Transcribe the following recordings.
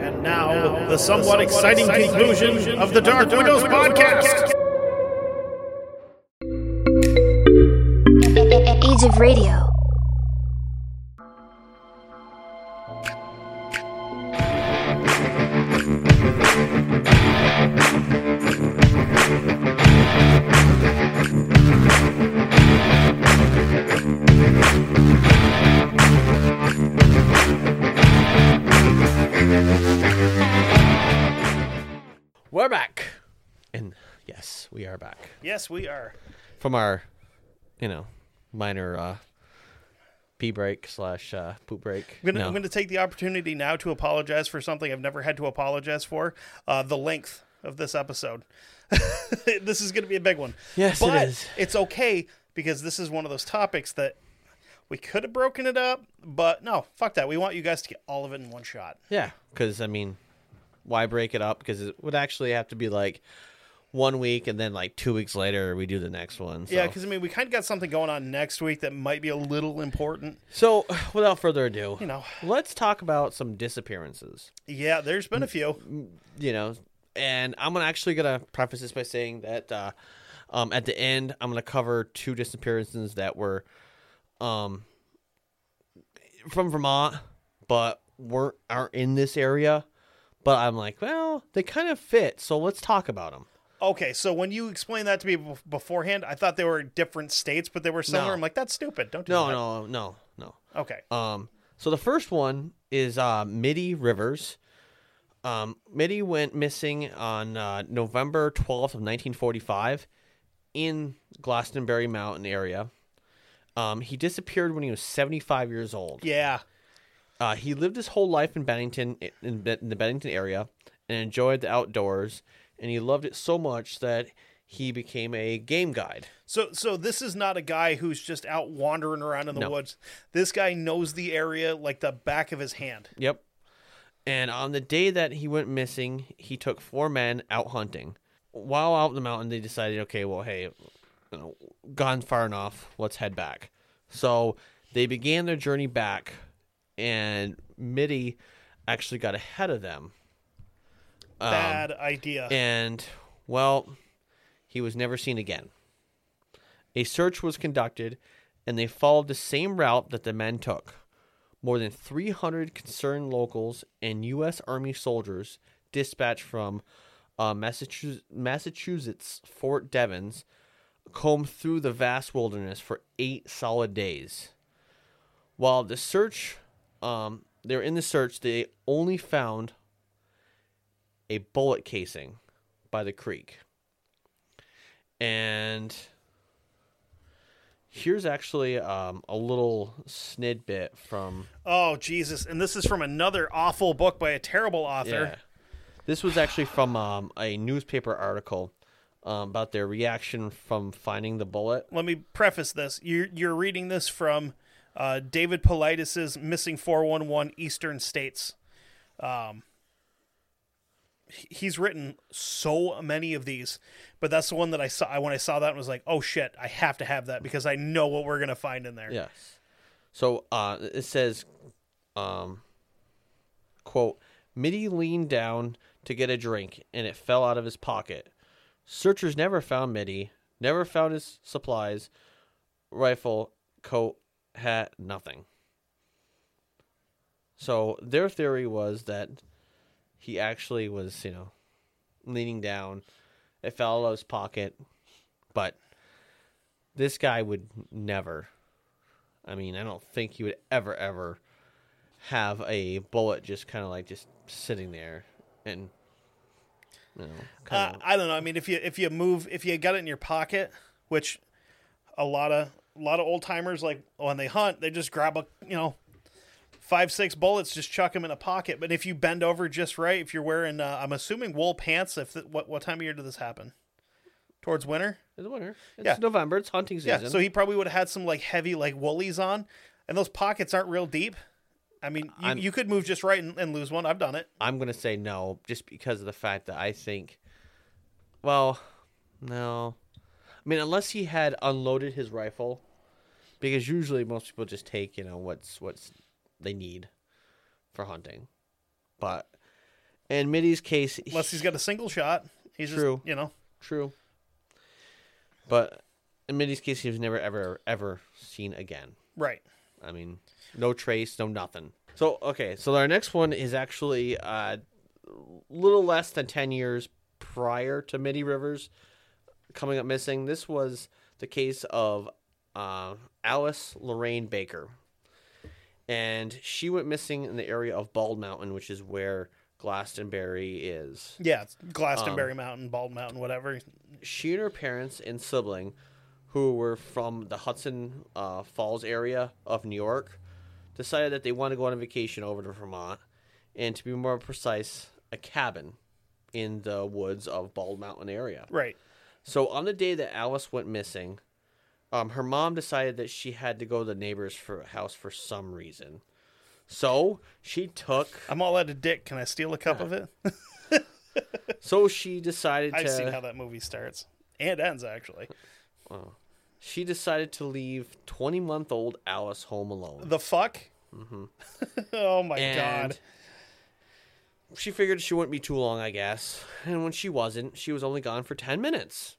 And now, the somewhat exciting conclusion of the Dark Widows podcast. Age of Radio. Yes, we are. From our, you know, minor uh pee break slash uh poop break. I'm gonna, No. I'm gonna take the opportunity now to apologize for something I've never had to apologize for. Uh, the length of this episode. this is gonna be a big one. Yes, it but is. It's okay because this is one of those topics that we could have broken it up, but no, fuck that. We want you guys to get all of it in one shot. Yeah, because I mean, why break it up? Because it would actually have to be like one week, and then like two weeks later we do the next one. So. Yeah, because I mean, we kind of got something going on next week that might be a little important. So, without further ado, You know. let's talk about some disappearances. Yeah, there's been a few. You know, and I'm gonna actually gonna preface this by saying that uh, um, at the end I'm gonna cover two disappearances that were um, from Vermont, but weren't aren't in this area. But I'm like, well, they kind of fit, so let's talk about them. Okay, so when you explained that to me bef- beforehand, I thought they were different states, but they were similar. No. I'm like, that's stupid. Don't do No, that. no, no, no. No. Okay. Um, so the first one is uh, Middie Rivers. Um, Middie went missing on uh, November 12th of 1945 in Glastonbury Mountain area. Um, he disappeared when he was 75 years old. Yeah. Uh, he lived his whole life in Bennington, in, in the Bennington area, and enjoyed the outdoors. And he loved it so much that he became a game guide. So so this is not a guy who's just out wandering around in the No. woods. This guy knows the area like the back of his hand. Yep. And on the day that he went missing, he took four men out hunting. While out in the mountain, they decided, okay, well, hey, you know, gone far enough. Let's head back. So they began their journey back, and Middie actually got ahead of them. Um, Bad idea. and, well, he was never seen again. A search was conducted, and they followed the same route that the men took. More than 300 concerned locals and U.S. Army soldiers dispatched from uh, Massachusetts, Massachusetts Fort Devens combed through the vast wilderness for eight solid days. While the search, um, they were in the search, they only found a bullet casing by the creek. And here's actually um, a little snidbit from oh Jesus! And this is from another awful book by a terrible author. yeah. This was actually from um, a newspaper article um, about their reaction from finding the bullet. Let me preface this. You're you're reading this from uh, David Paulides's Missing 411 Eastern States. Um, he's written so many of these, but that's the one that I saw. When I saw that, and was like, "Oh shit! I have to have that because I know what we're gonna find in there." Yes. So uh, it says, um, quote, Middie leaned down to get a drink and it fell out of his pocket. Searchers never found Middie, never found his supplies, rifle, coat, hat, nothing. So their theory was that he actually was, you know, leaning down. It fell out of his pocket, but this guy would never. I mean, I don't think he would ever, ever have a bullet just kind of like just sitting there and, you know, Uh. I don't know. I mean, if you if you move if you got it in your pocket, which a lot of a lot of old timers like when they hunt, they just grab a you know five six bullets, just chuck them in a pocket. But if you bend over just right, if you're wearing, uh, I'm assuming wool pants. If th- what what time of year did this happen? Towards winter. it's winter. It's Yeah. November. It's hunting season. Yeah. So he probably would have had some like heavy like woolies on, and those pockets aren't real deep. I mean, you, you could move just right and, and lose one. I've done it. I'm gonna say no, just because of the fact that I think, well, no, I mean unless he had unloaded his rifle, because usually most people just take you know what's what's they need for hunting, but In Middie's case, Unless he's got a single shot. He's True. just, you know. True. But in Middie's case, he was never, ever, ever seen again. Right. I mean, no trace, no nothing. So, okay, so our next one is actually a uh, little less than 10 years prior to Middie Rivers coming up missing. This was the case of uh, Alice Lorraine Baker. And she went missing in the area of Bald Mountain, which is where Glastonbury is. Yeah, it's Um, Glastonbury Mountain, Bald Mountain, whatever. she and her parents and sibling, who were from the Hudson uh, Falls area of New York, decided that they wanted to go on a vacation over to Vermont, and to be more precise, a cabin in the woods of Bald Mountain area. Right. So on the day that Alice went missing, um, her mom decided that she had to go to the neighbor's for house for some reason. So she took. I'm all out of dick. Can I steal a cup of it? So she decided I've to. seen how that movie starts and ends, actually. She decided to leave 20 month old Alice home alone. The fuck? oh my And god. She figured she wouldn't be too long, I guess. And when she wasn't, she was only gone for 10 minutes.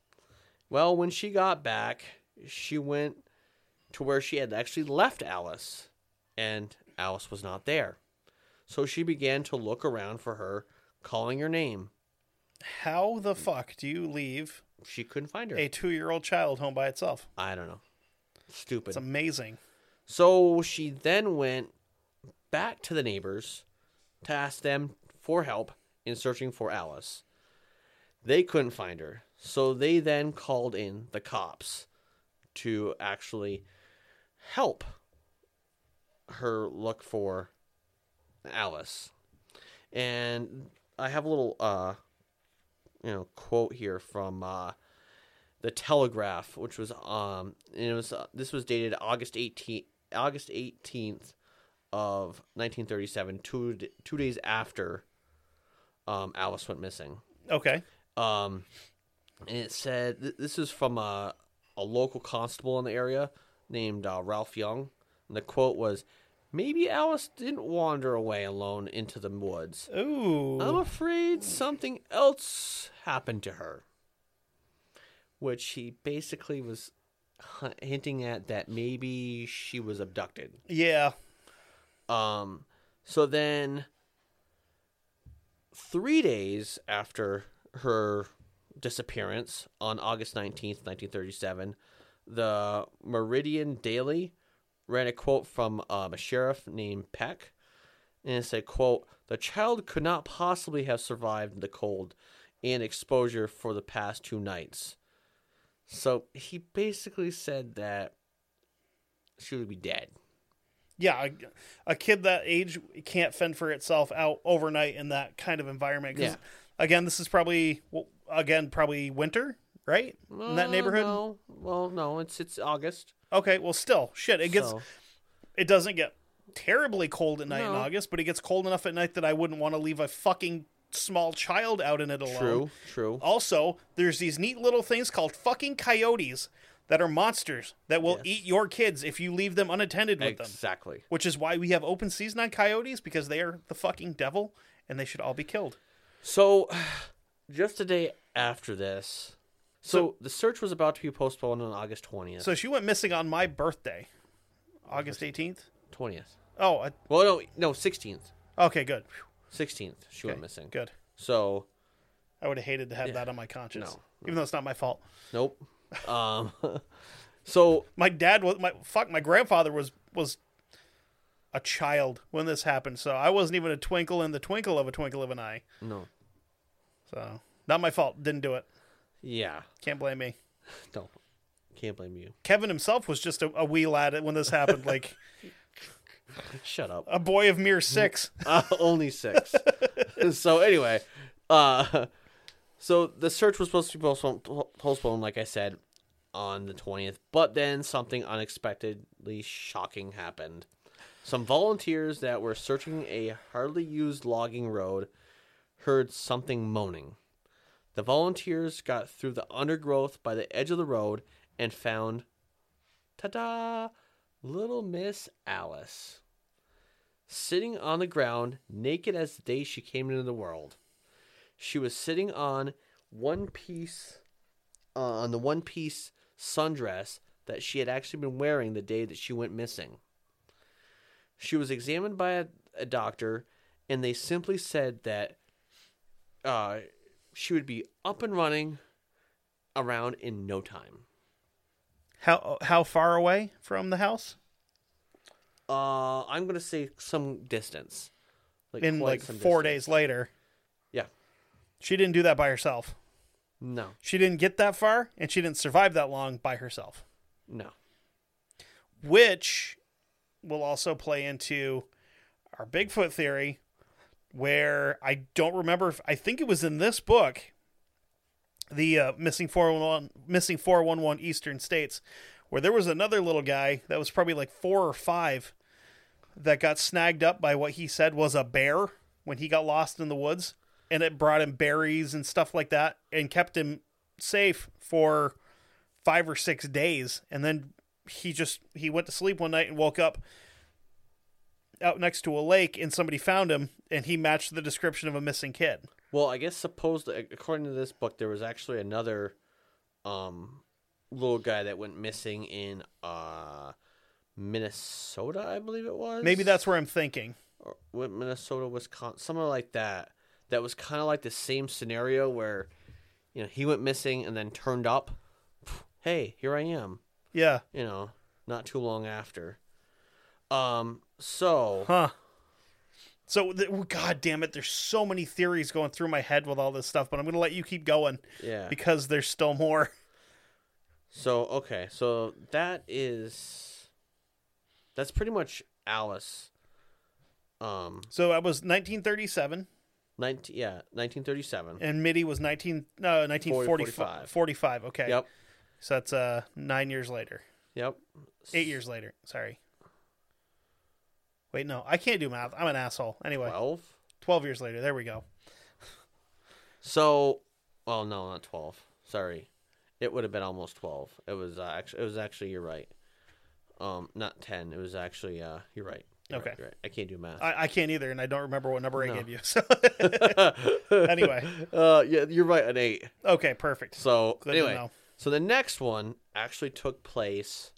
Well, when she got back, she went to where she had actually left Alice, and Alice was not there. So she began to look around for her, calling her name. How the fuck do you leave She couldn't find her. a two year old child home by itself? I don't know. Stupid. It's amazing. So she then went back to the neighbors to ask them for help in searching for Alice. They couldn't find her, so they then called in the cops to actually help her look for Alice. And I have a little uh you know quote here from uh the Telegraph, which was um, and it was uh, this was dated August 18th, August 18th of 1937, two two days after um, Alice went missing. Okay. Um, and it said th- this is from a a local constable in the area named uh, Ralph Young, and the quote was, "Maybe Alice didn't wander away alone into the woods. Ooh. I'm afraid something else happened to her. Which he basically was hinting at that maybe she was abducted. yeah. Um, so then, three days after her disappearance on August 19th, 1937, the Meridian Daily ran a quote from um, a sheriff named Peck. And it said, quote, the child could not possibly have survived the cold and exposure for the past two nights. So he basically said that she would be dead. Yeah. A, a kid that age can't fend for itself out overnight in that kind of environment. 'Cause, Yeah. Again, this is probably, well, again, probably winter, right? in that Uh, neighborhood? No. Well, no, it's it's August. Okay. Well, still, shit. It gets, so- it doesn't get terribly cold at night in August, but it gets cold enough at night that I wouldn't want to leave a fucking small child out in it alone. true, true. Also, there's these neat little things called fucking coyotes that are monsters that will Yes. eat your kids if you leave them unattended with them. Exactly. Which is why we have open season on coyotes because they are the fucking devil and they should all be killed. So, just a day after this, so, the search was about to be postponed on August twentieth. So she went missing on my birthday, August 18th. Twentieth. Oh, I, Well, no, no, sixteenth. okay, good. Sixteenth. She okay, went missing. Good. So, I would have hated to have that on my conscience, No, even though it's not my fault. nope. um, so My dad was my fuck. My grandfather was was a child when this happened, so I wasn't even a twinkle in the twinkle of a twinkle of an eye. no, So not my fault. Didn't do it. yeah, Can't blame me. no, can't blame you. Kevin himself was just a, a wee lad when this happened, like Shut up. a boy of mere six. Uh, only six. so anyway, uh, so the search was supposed to be postponed, postponed, like I said, on the twentieth. But then something unexpectedly shocking happened. Some volunteers that were searching a hardly used logging road heard something moaning. The volunteers got through the undergrowth by the edge of the road and found, ta-da, little Miss Alice sitting on the ground, naked as the day she came into the world. She was sitting on one piece, uh, on the one piece sundress that she had actually been wearing the day that she went missing. She was examined by a, a doctor, and they simply said that uh, she would be up and running around in no time. How how far away from the house? Uh, I'm gonna say some distance, like In like four distance. days later. Yeah, She didn't do that by herself. no, She didn't get that far, and she didn't survive that long by herself. no. Which will also play into our Bigfoot theory, where I don't remember if I think it was in this book, the uh, missing four one one missing four one one Eastern States, where there was another little guy that was probably like four or five that got snagged up by what he said was a bear when he got lost in the woods, and it brought him berries and stuff like that, and kept him safe for five or six days, and then he just he went to sleep one night and woke up out next to a lake and somebody found him and he matched the description of a missing kid. Well, I guess supposed according to this book, there was actually another um little guy that went missing in uh Minnesota, I believe it was. Maybe that's where I'm thinking. or what, Minnesota, Wisconsin, somewhere like that. That was kind of like the same scenario where, you know, he went missing and then turned up. Hey, here I am. Yeah. You know, not too long after. Um. So Huh. So, th- God damn it, there's so many theories going through my head with all this stuff, but I'm going to let you keep going yeah. because there's still more. So okay, so that is that's pretty much Alice. Um, So that was 1937, nineteen yeah, nineteen thirty seven. and Middie was 19, no, 1945. 45. 45, okay. Yep, So that's uh, nine years later. yep. Eight years later. Sorry. Wait, no, I can't do math. I'm an asshole. Anyway, Twelve. 12 years later. There we go. So, well, no, not twelve. Sorry, it would have been almost twelve. It was uh, actually it was actually you're right. Um, not ten. It was actually uh, you're right. You're Okay. right, you're right. I can't do math. I, I can't either, and I don't remember what number I gave you. So anyway, uh, yeah, you're right. An eight. okay, perfect. So Good anyway, know. So the next one actually took place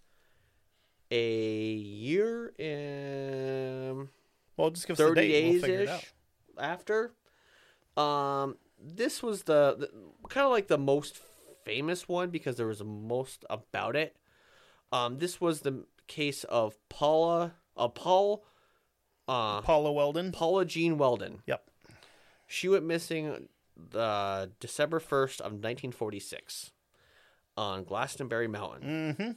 a year and Well, just give us the thirty date. and days we'll figure it out. ish after. Um, this was the, the kind of like the most famous one because there was the most about it. Um, this was the case of Paula, uh, Paul, uh, Paula Welden. Paula Jean Welden. Yep. She went missing the December 1st of 1946 on Glastonbury Mountain. Mm-hmm.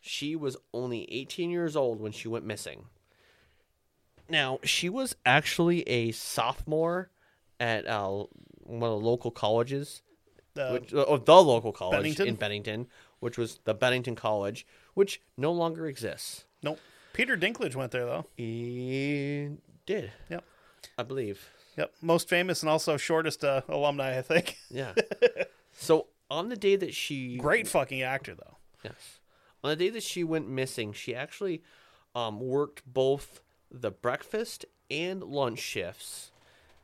She was only 18 years old when she went missing. Now, she was actually a sophomore at uh, one of the local colleges, Uh, which, uh, the local college Bennington? in Bennington, which was the Bennington College, which no longer exists. nope. Peter Dinklage went there though. He did, Yep. I believe. Yep. Most famous and also shortest uh, alumni, I think. Yeah. so on the day that she Great fucking actor though. Yes. On the day that she went missing, she actually um, worked both the breakfast and lunch shifts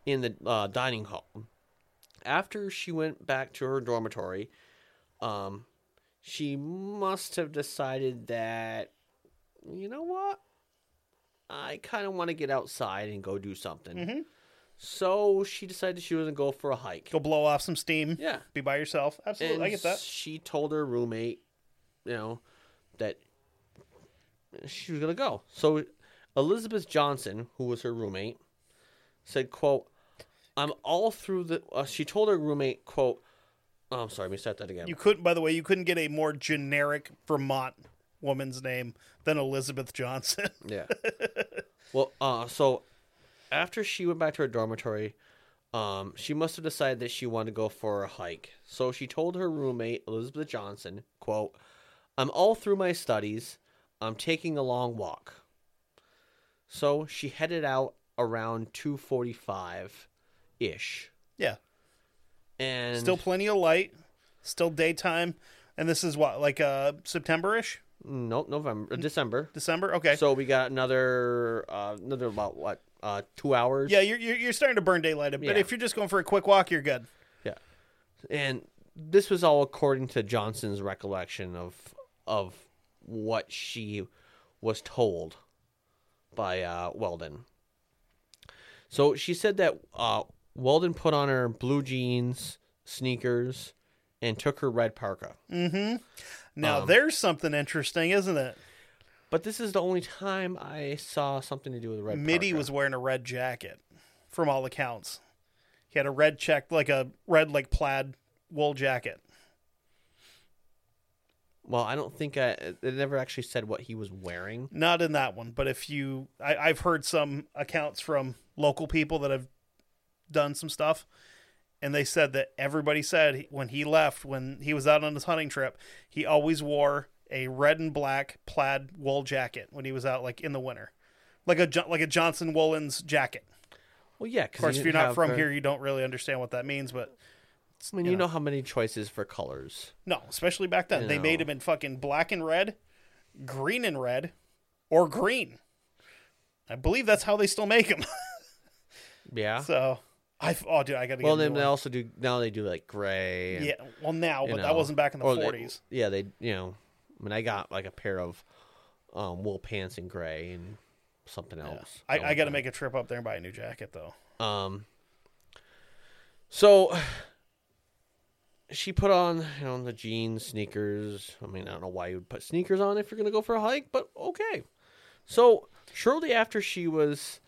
in the uh, dining hall. After she went back to her dormitory, um, she must have decided that, you know what? I kind of want to get outside and go do something. Mhm. So she decided she was going to go for a hike. Go blow off some steam. Yeah. Be by yourself. Absolutely, I get that. She told her roommate, you know, that she was gonna go. So Elizabeth Johnson, who was her roommate, said, "quote I'm all through the." Uh, she told her roommate, "quote oh, I'm sorry, let me start that again. You couldn't. By the way, you couldn't get a more generic Vermont woman's name than Elizabeth Johnson. Yeah. well, uh, so after she went back to her dormitory, um, she must have decided that she wanted to go for a hike. So she told her roommate Elizabeth Johnson, "quote I'm all through my studies. I'm taking a long walk." So she headed out around two forty-five, ish, yeah. and Still plenty of light. Still daytime. And this is what like uh September-ish, nope, November, December. December. Okay. So we got another, uh, another about what uh, two hours. Yeah, you're you're, you're starting to burn daylight, but Yeah. if you're just going for a quick walk, you're good. Yeah. And this was all according to Johnson's recollection of of what she was told by uh, Welden. So she said that uh, Welden put on her blue jeans, sneakers, and took her red parka. Mm-hmm. Now Um, there's something interesting, isn't it? But this is the only time I saw something to do with red Middie parka. was wearing a red jacket, from all accounts. He had a red check, like a red like plaid wool jacket. Well, I don't think I, it never actually said what he was wearing. Not in that one, but if you, I, I've heard some accounts from local people that have done some stuff, and they said that everybody said when he left, when he was out on his hunting trip, he always wore a red and black plaid wool jacket when he was out, like in the winter, like a like a Johnson Woolens jacket. Well, yeah. Of course, if you're not from here, you don't really understand what that means, but I mean, you know how many choices for colors. no, especially back then, You they made know. him in fucking black and red, green and red, or green. I believe that's how they still make them. Yeah. So I oh dude, I gotta get. well, then they also do now. They do like gray. And, yeah. Well, now, you but that wasn't back in the forties. yeah, they. You know, I mean, I got like a pair of um, wool pants in gray and something else. I, go I got to make a trip up there and buy a new jacket though. Um. So she put on, you know, the jeans, sneakers. I mean, I don't know why you would put sneakers on if you're going to go for a hike, but okay. So shortly after she was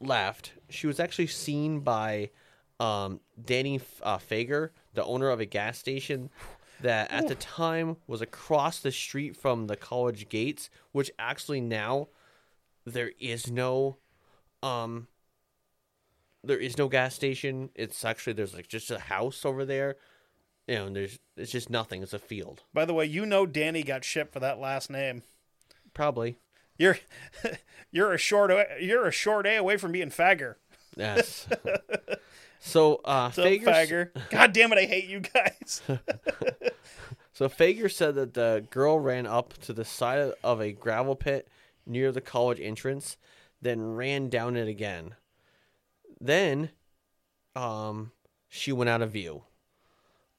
left, she was actually seen by um, Danny uh, Fager, the owner of a gas station that at the time was across the street from the college gates, which actually now there is no um there is no gas station. It's actually there's like just a house over there. You know, and there's it's just nothing. It's a field. By the way, you know Danny got shipped for that last name. Probably. You're you're a short you're a short A away from being Fagger. Yes. so uh Fager? God damn it, I hate you guys. so Fager said that the girl ran up to the side of a gravel pit near the college entrance, then ran down it again. Then um she went out of view.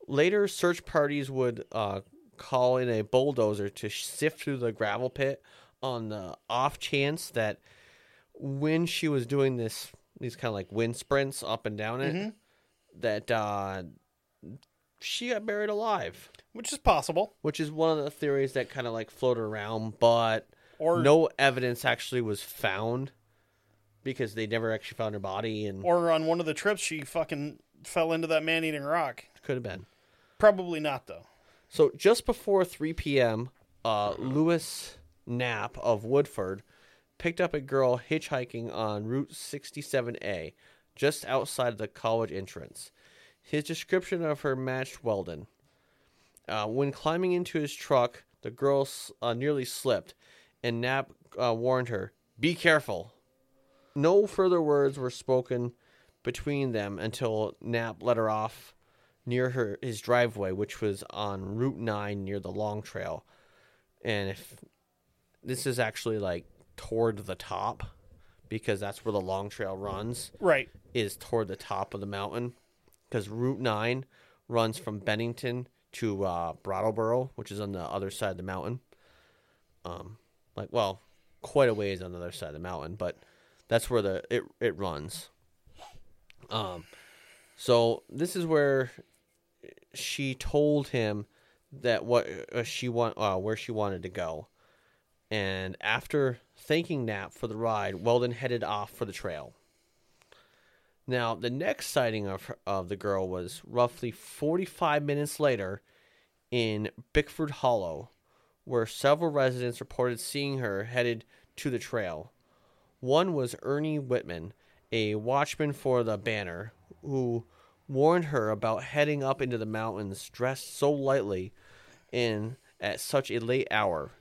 Later search parties would uh call in a bulldozer to sift through the gravel pit on the off chance that when she was doing this these kind of like wind sprints up and down it that uh she got buried alive Which is possible. which is one of the theories that kind of like floated around but Or no evidence actually was found because they never actually found her body and or on one of the trips she fucking fell into that man eating rock. could have been Probably not though. So just before 3 p.m., uh, Lewis Knapp of Woodford picked up a girl hitchhiking on Route 67A, just outside the college entrance. His description of her matched Welden. Uh, when climbing into his truck, the girl uh, nearly slipped, and Knapp uh, warned her, "Be careful." No further words were spoken between them until Knapp let her off near her his driveway, which was on Route Nine near the Long Trail. And if this is actually like toward the top, because that's where the Long Trail runs, Right. is toward the top of the mountain. Because Route Nine runs from Bennington to uh, Brattleboro, which is on the other side of the mountain. Um, like well, quite a ways on the other side of the mountain, but that's where the it it runs. Um, so this is where she told him that what uh, she want uh, where she wanted to go, and after thanking Knapp for the ride, Welden headed off for the trail. Now, the next sighting of of the girl was roughly 45 minutes later in Bickford Hollow, where several residents reported seeing her headed to the trail. One was Ernie Whitman, a watchman for the banner, who warned her about heading up into the mountains dressed so lightly and at such a late hour.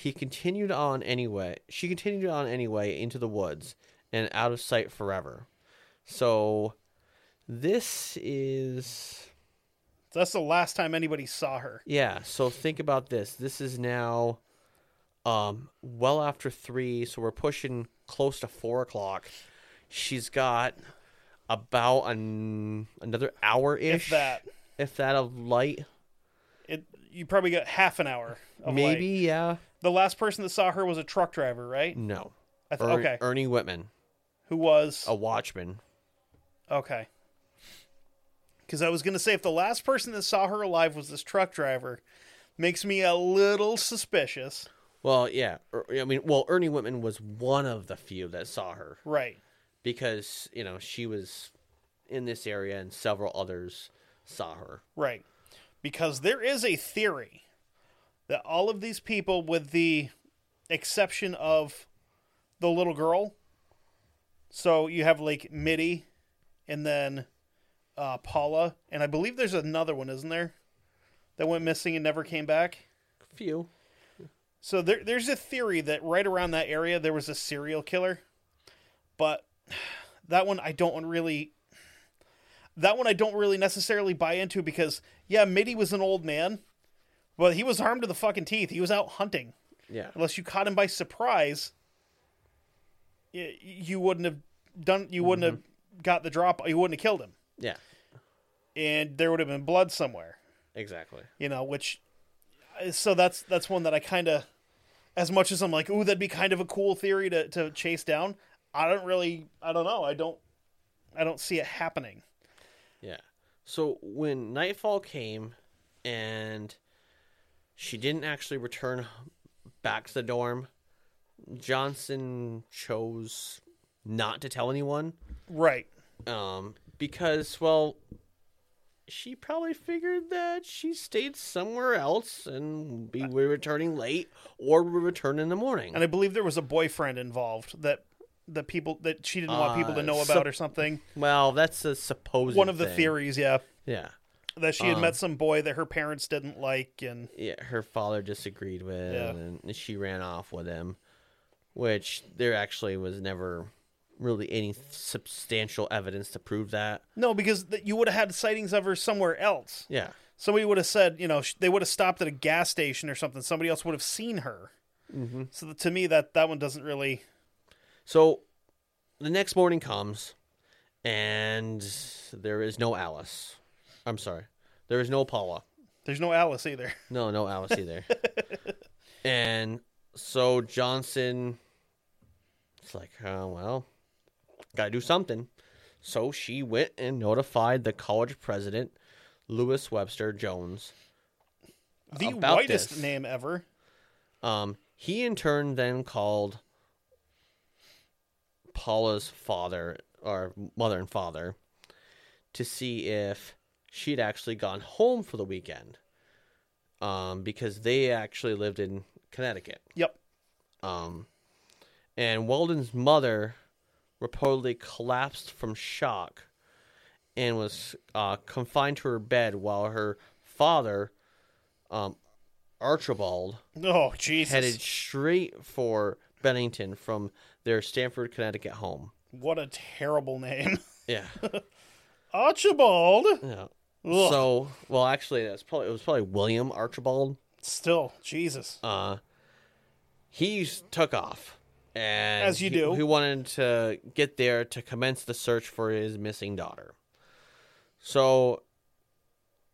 He continued on anyway. She continued on anyway into the woods and out of sight forever. So this is That's the last time anybody saw her. yeah, so think about this. This is now um well after three, so we're pushing close to four o'clock. She's got about an, another hour ish, If that, if that of light. it you probably got half an hour. Maybe, light. yeah. The last person that saw her was a truck driver, right? No. I th- Er- okay, Ernie Whitman, who was a watchman. okay. Because I was gonna say if the last person that saw her alive was this truck driver, makes me a little suspicious. Well, yeah. Er- I mean, well, Ernie Whitman was one of the few that saw her Right. because, you know, she was in this area and several others saw her. Right. Because there is a theory that all of these people, with the exception of the little girl, so you have like Middie and then uh, Paula, and I believe there's another one, isn't there? That went missing and never came back. Few. So there, there's a theory that right around that area there was a serial killer, but that one I don't really. That one I don't really necessarily buy into because yeah, Middie was an old man, but he was armed to the fucking teeth. He was out hunting. Yeah. Unless you caught him by surprise, y- you wouldn't have done. You wouldn't mm-hmm. have got the drop. You wouldn't have killed him, Yeah. and there would have been blood somewhere. Exactly. you know which uh, so that's that's one that i kind of as much as i'm like ooh that'd be kind of a cool theory to, to chase down i don't really i don't know i don't i don't see it happening Yeah. So when nightfall came and she didn't actually return back to the dorm, Johnson chose not to tell anyone right um, because, well, she probably figured that she stayed somewhere else and be returning late or would return in the morning. and i believe there was a boyfriend involved that that people that she didn't want people to Uh, know about or something Well, that's a supposed one of the thing. theories yeah Yeah. That she had Um, met some boy that her parents didn't like and yeah, her father disagreed with, Yeah. and she ran off with him, which there actually was never really any substantial evidence to prove that. no because th- you would have had sightings of her somewhere else Yeah, somebody would have said, you know, sh- they would have stopped at a gas station or something. Somebody else would have seen her. Mm-hmm. So to me, that that one doesn't really. so the next morning comes, and there is no Alice. I'm sorry, there is no Paula. There's no Alice either. No, no Alice either. and so Johnson, it's like, oh, well, gotta do something. So she went and notified the college president, Lewis Webster Jones. The whitest this. name ever. Um, he in turn then called Paula's father or mother and father to see if she'd actually gone home for the weekend. Um, because they actually lived in Connecticut. Yep. Um, and Welden's mother reportedly collapsed from shock and was uh, confined to her bed while her father, um, Archibald, Oh Jesus! headed straight for Bennington from their Stamford, Connecticut home. What a terrible name, Yeah. Archibald. yeah. Ugh. So, well, actually, that's probably it was probably William Archibald. Still, Jesus. Uh, he took off, and As you he- do. He wanted to get there to commence the search for his missing daughter. So,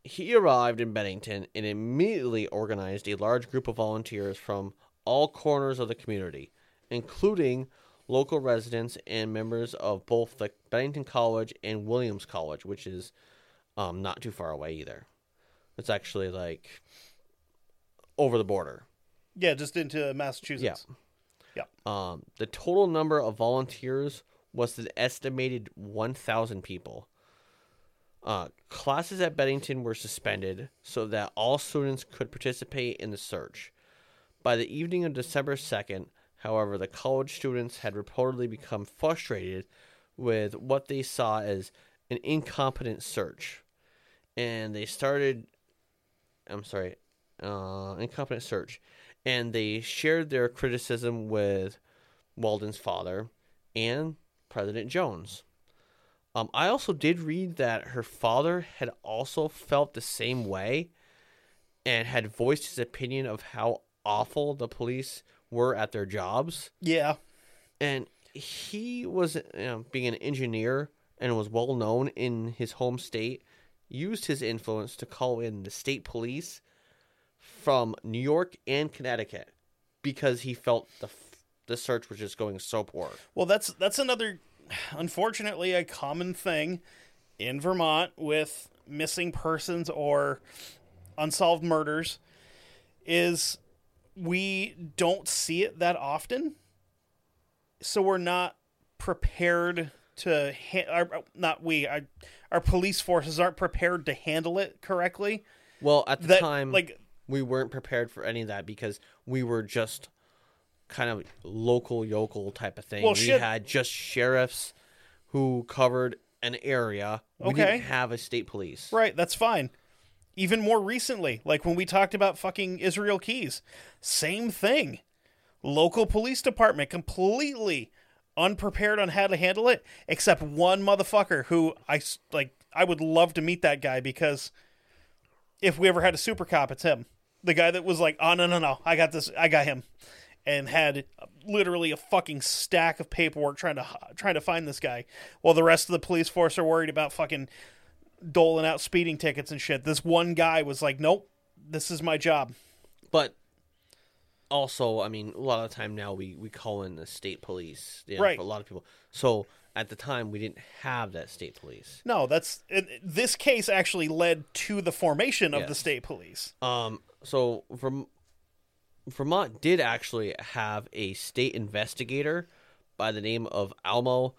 he arrived in Bennington and immediately organized a large group of volunteers from all corners of the community, including local residents and members of both the Bennington College and Williams College, which is um, not too far away either. It's actually like over the border. Yeah, just into Massachusetts. Yeah. yeah. Um, the total number of volunteers was an estimated 1,000 people. Uh, classes at Bennington were suspended so that all students could participate in the search. By the evening of December 2nd, however, the college students had reportedly become frustrated with what they saw as an incompetent search. And they started, I'm sorry, uh, incompetent search. And they shared their criticism with Welden's father and President Jones. Um, I also did read that her father had also felt the same way and had voiced his opinion of how awful the police were at their jobs. Yeah. And he was you know, being an engineer and was well known in his home state, used his influence to call in the state police from New York and Connecticut because he felt the the search was just going so poor. Well, that's that's another, unfortunately, a common thing in Vermont with missing persons or unsolved murders is we don't see it that often, so we're not prepared to ha- our, uh, not we our, our police forces aren't prepared to handle it correctly. Well, at the That time, like we weren't prepared for any of that because we were just kind of local yokel type of thing. Well, we shit- had just sheriffs who covered an area. We Okay. didn't have a state police. Right, that's fine. Even more recently, like when we talked about fucking Israel Keys, same thing. Local police department completely unprepared on how to handle it, except one motherfucker who I like. I would love to meet that guy because if we ever had a super cop, it's him. The guy that was like, "Oh no, no, no, I got this, I got him," and had literally a fucking stack of paperwork trying to trying to find this guy, while the rest of the police force are worried about fucking doling out speeding tickets and shit. This one guy was like, "Nope, this is my job." But also, I mean, a lot of the time now we, we call in the state police. You know, Right. For a lot of people. So at the time, we didn't have that state police. No, that's it, this case actually led to the formation of the state police. Um, so Verm- Vermont did actually have a state investigator by the name of Almo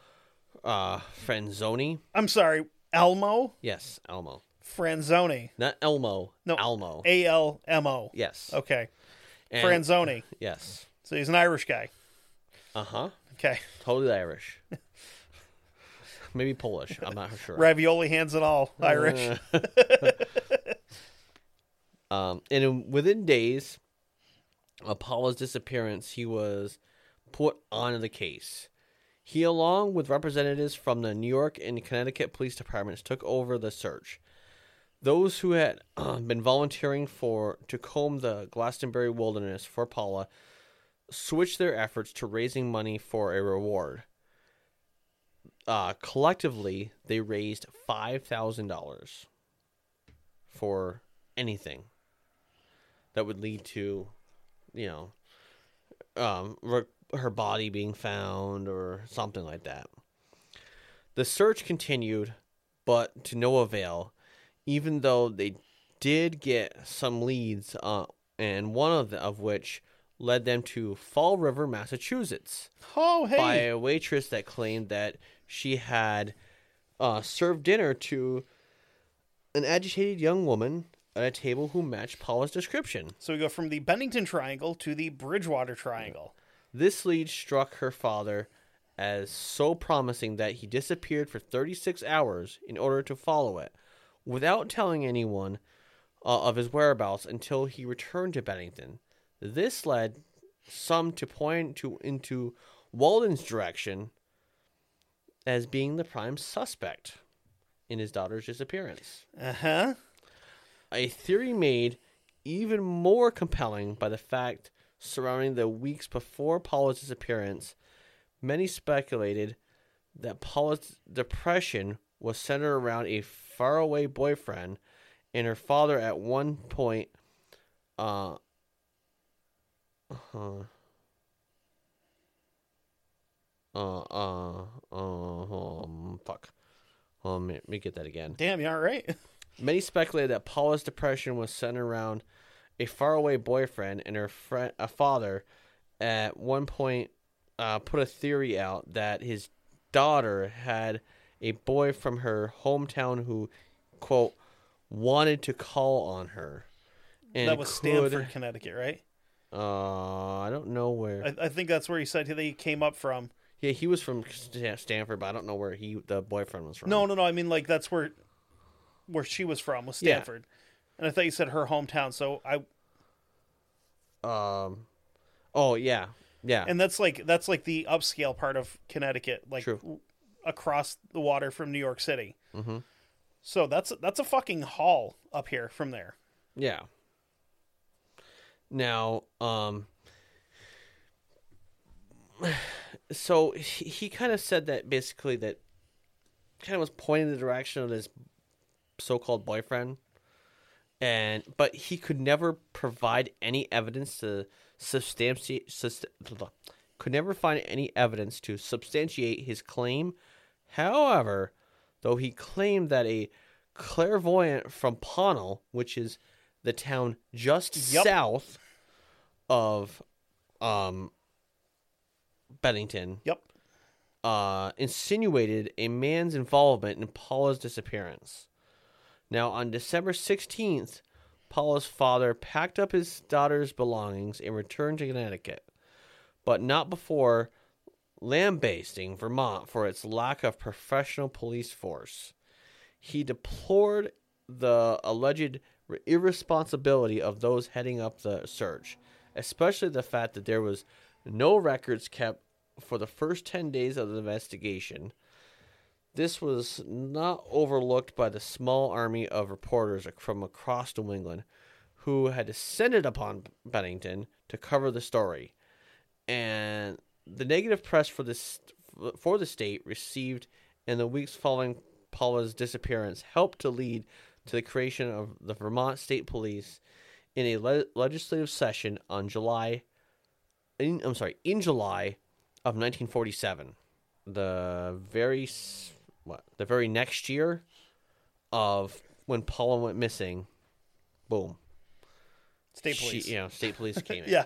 uh, Franzoni. I'm sorry, Elmo Yes, Almo. Franzoni. Not Elmo. No, Almo. A L M O. yes. Okay, And- Franzoni. Yes. So he's an Irish guy. Uh huh. Okay, Totally Irish. Maybe Polish. I'm not sure. ravioli hands and all Irish. Um, and in, within days of Paula's disappearance, he was put on the case. He, along with representatives from the New York and Connecticut police departments, took over the search. Those who had been volunteering for to comb the Glastonbury wilderness for Paula switched their efforts to raising money for a reward. Uh, collectively, they raised five thousand dollars for anything that would lead to, you know, um, re- her body being found or something like that. The search continued, but to no avail, even though they did get some leads, uh, and one of, the, of which led them to Fall River, Massachusetts Oh, hey. by a waitress that claimed that she had uh, served dinner to an agitated young woman at a table who matched Paula's description. So we go from the Bennington Triangle to the Bridgewater Triangle. This lead struck her father as so promising that he disappeared for 36 hours in order to follow it, without telling anyone uh, of his whereabouts until he returned to Bennington. This led some to point to into Welden's direction as being the prime suspect in his daughter's disappearance. Uh huh. A theory made even more compelling by the fact surrounding the weeks before Paula's disappearance. Many speculated that Paula's depression was centered around a faraway boyfriend, and her father at one point, uh, uh, uh, uh, uh, um, fuck. Um, let me get that again. Damn, you all right? Many speculated that Paula's depression was centered around a faraway boyfriend and her friend, a father. At one point, uh, put a theory out that his daughter had a boy from her hometown who, quote, wanted to call on her. And that was could- Stamford, Connecticut, right? Uh, I don't know where. I, I think that's where he said he came up from. yeah, he was from Stamford, but I don't know where he the boyfriend was from. No, no, no. I mean, like that's where where she was from was Yeah. Stamford, and I thought you said her hometown. So I Um. Oh yeah, yeah. and that's like that's like the upscale part of Connecticut, like True. Across the water from New York City. Mhm. So that's that's a fucking haul up here from there. Yeah. Now, um so he, he kind of said that basically that kind of was pointing the direction of his so-called boyfriend and but he could never provide any evidence to substantiate could never find any evidence to substantiate his claim however though he claimed that a clairvoyant from Pownal which is the town just Yup. south of um Bennington Yep. uh, insinuated a man's involvement in Paula's disappearance. Now, on December 16th, Paula's father packed up his daughter's belongings and returned to Connecticut, but not before lambasting Vermont for its lack of professional police force. He deplored the alleged irresponsibility of those heading up the search, especially the fact that there was no records kept for the first 10 days of the investigation. This was not overlooked by the small army of reporters from across New England who had descended upon Bennington to cover the story. And the negative press for this for the state received in the weeks following Paula's disappearance helped to lead to the creation of the Vermont State Police in a le- legislative session on July in, I'm sorry, in July of 1947. The very what? The very next year of when Paula went missing. Boom. State She, police. you know, state police came in. yeah.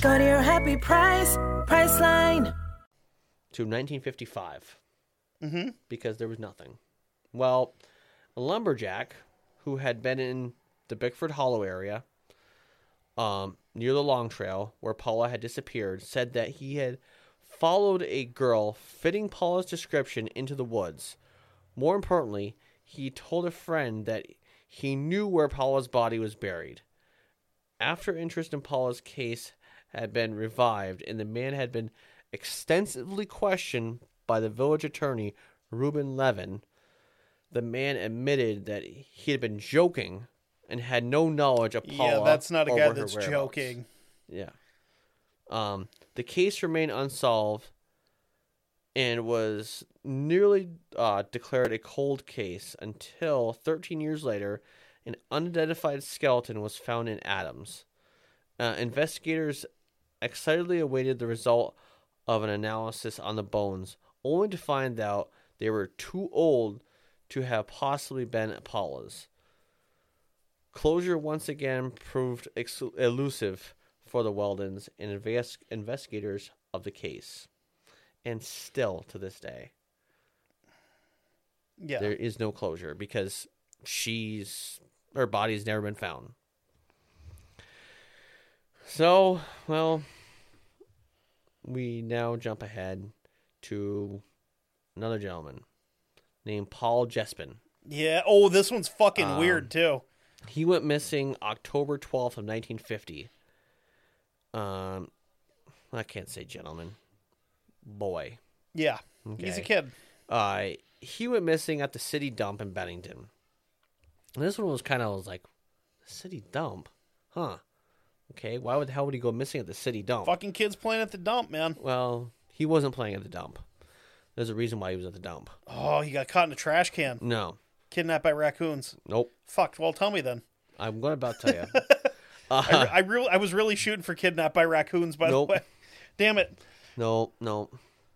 Go to your happy price, Priceline. to 1955 Mm-hmm. because there was nothing. Well, a lumberjack who had been in the Bickford Hollow area, um, near the Long Trail where Paula had disappeared, said that he had followed a girl fitting Paula's description into the woods. More importantly, he told a friend that he knew where Paula's body was buried. After interest in Paula's case had been revived and the man had been extensively questioned by the village attorney Reuben Levin, the man admitted that he had been joking and had no knowledge of Paula. Yeah, that's not a guy that's joking. Yeah. Um, the case remained unsolved and was nearly uh, declared a cold case until 13 years later, an unidentified skeleton was found in Adams. Uh, investigators excitedly awaited the result of an analysis on the bones, only to find out they were too old to have possibly been Paula's. Closure once again proved ex- elusive for the Weldens and invest- investigators of the case. And still to this day, Yeah. there is no closure because she's her body's never been found. So, well, we now jump ahead to another gentleman named Paul Jespin. Yeah. Oh, this one's fucking Um, weird too. He went missing October 12th of 1950. Um I can't say gentleman. Boy. Yeah. He's a kid. Uh he went missing at the city dump in Bennington. And this one was kind of was like city dump. Huh. Okay, why would the hell would he go missing at the city dump? Fucking kids playing at the dump, man. Well, he wasn't playing at the dump. There's a reason why he was at the dump. Oh, he got caught in a trash can. No. Kidnapped by raccoons. Nope. Fuck. Well, tell me then. I'm going to about tell you. I, re- I really, I was really shooting for kidnapped by raccoons. By Nope. the way, damn it. No, no,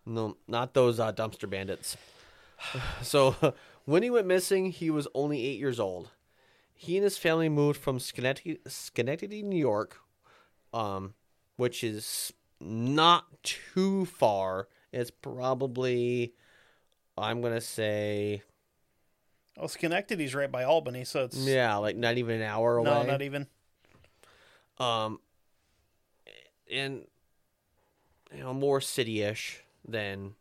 no, not those uh, dumpster bandits. So, when he went missing, he was only eight years old. He and his family moved from Schenectady, Schenectady New York, um, which is not too far. It's probably, I'm gonna say, Oh, Schenectady's right by Albany, so it's yeah, like not even an hour away. no, not even. um and you know more city-ish than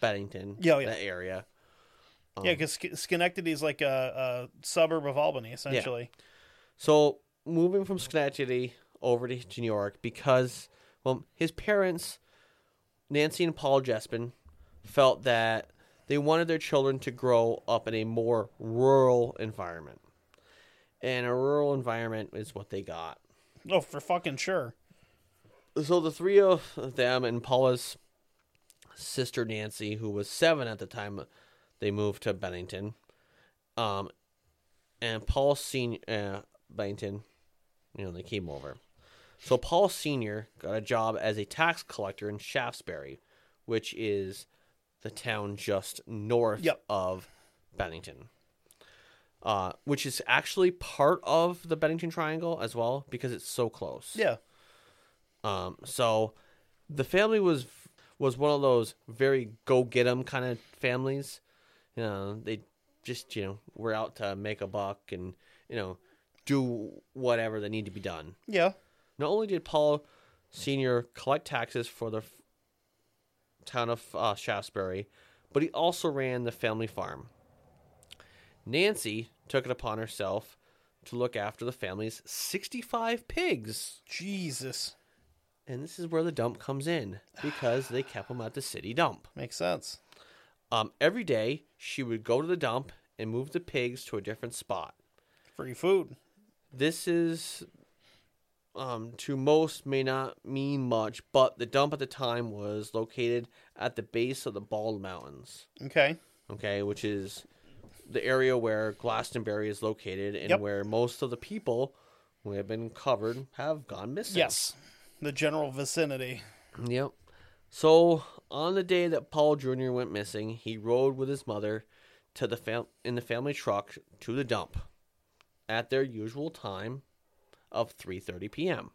Bennington. Yeah, yeah. that area. Yeah, um, because Schenectady is like a, a suburb of Albany, essentially. Yeah. So moving from Schenectady over to, to New York because well, his parents, Nancy and Paul Jespin, felt that they wanted their children to grow up in a more rural environment. And a rural environment is what they got. Oh, for fucking sure. So the three of them and Paula's sister Nancy, who was seven at the time they moved to Bennington, um, and Paul Senior uh, Bennington, you know, they came over. So Paul Senior got a job as a tax collector in Shaftsbury, which is the town just north Yep. of Bennington. Uh, which is actually part of the Bennington Triangle as well because it's so close. Yeah. Um, so the family was was one of those very go get 'em kind of families. You know, they just you know were out to make a buck and you know do whatever that need to be done. Yeah. Not only did Paul Senior collect taxes for the f- town of uh, Shaftsbury, but he also ran the family farm. Nancy took it upon herself to look after the family's 65 pigs. Jesus. And this is where the dump comes in because they kept them at the city dump. Makes sense. Um, every day, she would go to the dump and move the pigs to a different spot. Free food. This is, um, to most, may not mean much, but the dump at the time was located at the base of the Bald Mountains, Okay. okay, which is the area where Glastonbury is located and Yep. where most of the people who have been covered have gone missing. Yes. The general vicinity. Yep. So on the day that Paul Jr. went missing, he rode with his mother to the fam- in the family truck to the dump at their usual time of 3:30 p.m.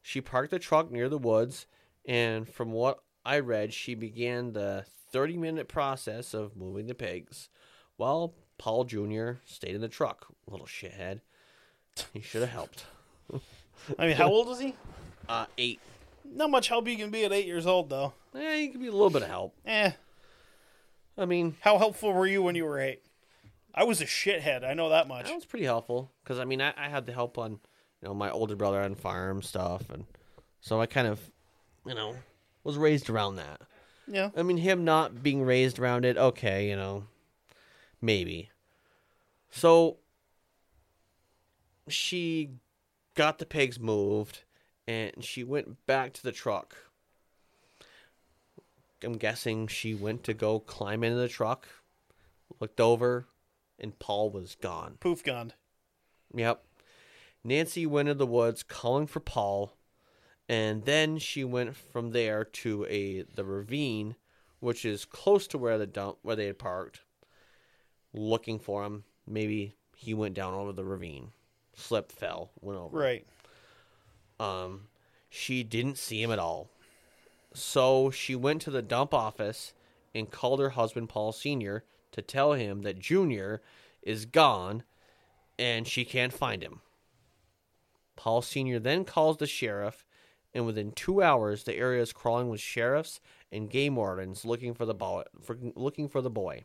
She parked the truck near the woods, and from what I read, she began the 30-minute process of moving the pigs, while Paul Jr. stayed in the truck. Little shithead. He should have helped. I mean, how old is he? Uh, eight. Not much help you can be at eight years old, though. Yeah, you can be a little bit of help. Eh. I mean, How helpful were you when you were eight? I was a shithead. I know that much. That was pretty helpful because I mean I, I had to help on you know my older brother on farm stuff and so I kind of you know was raised around that. Yeah. I mean him not being raised around it, okay, you know, maybe. So she got the pigs moved and she went back to the truck. I'm guessing she went to go climb into the truck, looked over, and Paul was gone. Poof gone. Yep. Nancy went into the woods calling for Paul, and then she went from there to a the ravine, which is close to where the dump where they had parked, looking for him. Maybe he went down over the ravine, slipped, fell, went over. Right. Um, she didn't see him at all. So she went to the dump office and called her husband, Paul Sr., to tell him that Junior is gone and she can't find him. Paul Sr. then calls the sheriff, and within two hours, the area is crawling with sheriffs and game wardens looking for the boy. For, looking for the boy.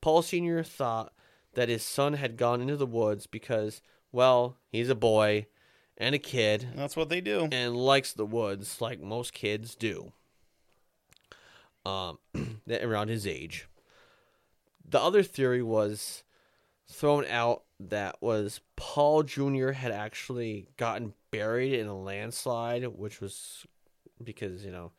Paul Sr. thought that his son had gone into the woods because, well, he's a boy and a kid That's what they do. and likes the woods like most kids do. Um, around his age. The other theory was thrown out that was Paul Jr. had actually gotten buried in a landslide, which was because you know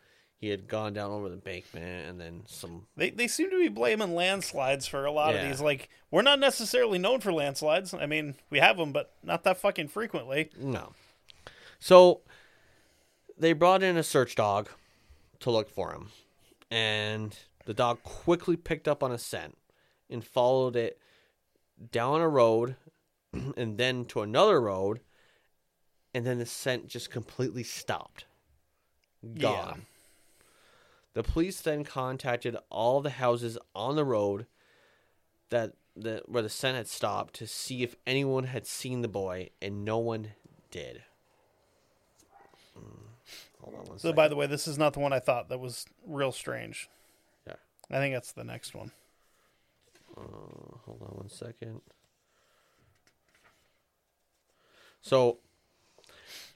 he had gone down over the embankment and then some. They they seem to be blaming landslides for a lot Yeah. of these. Like we're not necessarily known for landslides. I mean, we have them, but not that fucking frequently. No. So they brought in a search dog to look for him. And the dog quickly picked up on a scent and followed it down a road and then to another road. And then the scent just completely stopped. Gone. The police then contacted all the houses on the road that the, where the scent had stopped to see if anyone had seen the boy, and no one did. Hold on one So, second. by the way, this is not the one I thought that was real strange. Yeah. I think that's the next one. Uh, hold on one second. So,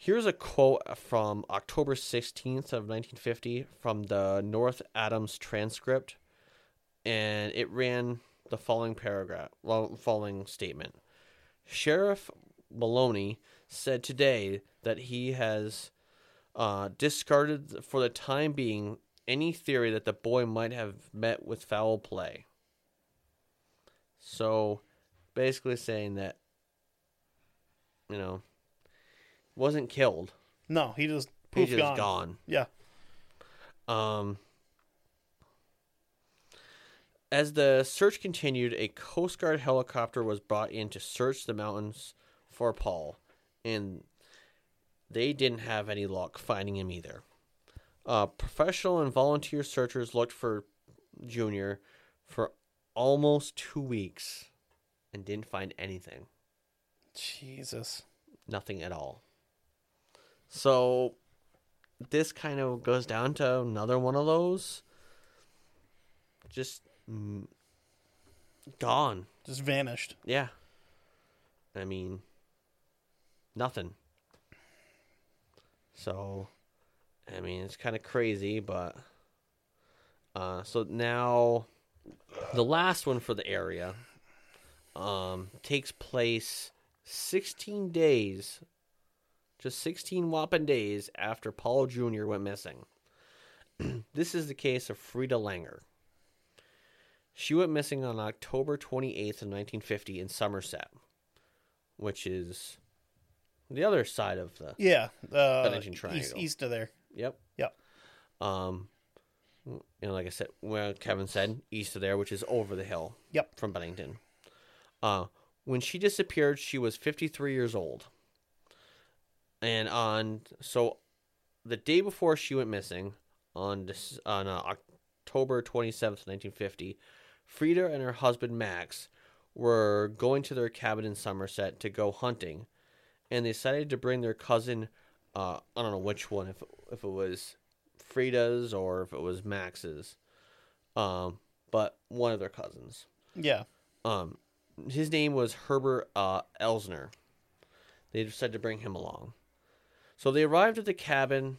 here's a quote from October 16th of 1950 from the North Adams transcript, and it ran the following paragraph, well, following statement. Sheriff Maloney said today that he has uh, discarded for the time being any theory that the boy might have met with foul play. So, basically saying that, you know, wasn't killed. No, he just He poof just gone. gone. Yeah. Um, as the search continued, a Coast Guard helicopter was brought in to search the mountains for Paul, and they didn't have any luck finding him either. Uh, professional and volunteer searchers looked for Junior for almost two weeks and didn't find anything. Jesus. Nothing at all. So this kind of goes down to another one of those just mm, gone. Just vanished. Yeah. I mean nothing. So I mean it's kind of crazy, but uh so now the last one for the area um takes place 16 days just 16 whopping days after Paul Jr. went missing. this is the case of Frida Langer. She went missing on October 28th of 1950 in Somerset, which is the other side of the Yeah. Uh, Bennington east, Triangle. east of there. Yep. Yep. Um you know like I said, well Kevin said east of there, which is over the hill. Yep. From Bennington. Uh when she disappeared, she was 53 years old. And on so the day before she went missing on this, on uh, October 27th, 1950, Frida and her husband Max were going to their cabin in Somerset to go hunting and they decided to bring their cousin uh, I don't know which one if if it was Frida's or if it was Max's um but one of their cousins Yeah. um his name was Herbert uh, Elsner. They decided to bring him along. So they arrived at the cabin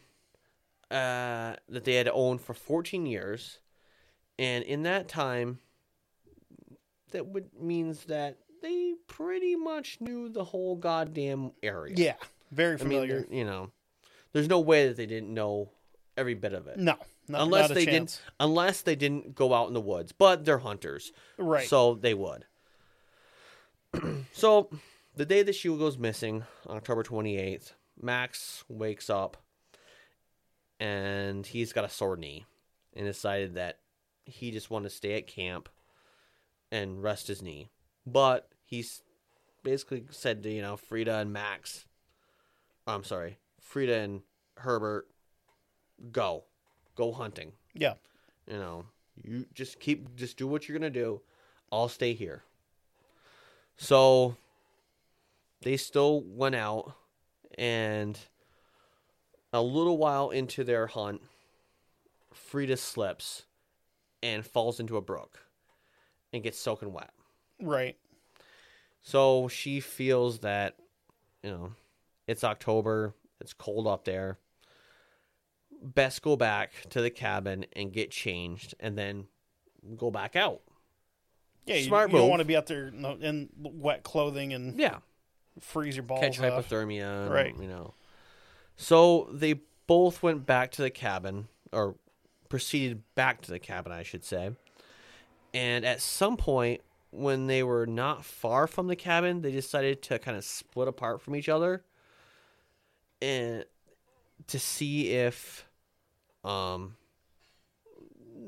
uh, that they had owned for 14 years, and in that time, that would means that they pretty much knew the whole goddamn area. Yeah. Very I mean, familiar. you know, there's no way that they didn't know every bit of it. no. Not, unless not they chance. didn't, unless they didn't go out in the woods. But they're hunters, Right. So they would. so, the day that she goes missing, October 28th, Max wakes up and he's got a sore knee and decided that he just wanted to stay at camp and rest his knee. But he's basically said to, you know, Frida and Max, I'm sorry, Frida and Herbert, go. Go hunting. Yeah. You know, you just keep, just do what you're going to do. I'll stay here. So they still went out and a little while into their hunt, Frida slips and falls into a brook and gets soaking wet. Right. So she feels that, you know, it's October, it's cold up there. Best go back to the cabin and get changed and then go back out. Yeah. You, Smart you don't want to be out there in, in wet clothing and Yeah. Freeze your balls catch off. hypothermia, and, Right. You know. So they both went back to the cabin, or proceeded back to the cabin, I should say. And at some point, when they were not far from the cabin, they decided to kind of split apart from each other, and to see if, um,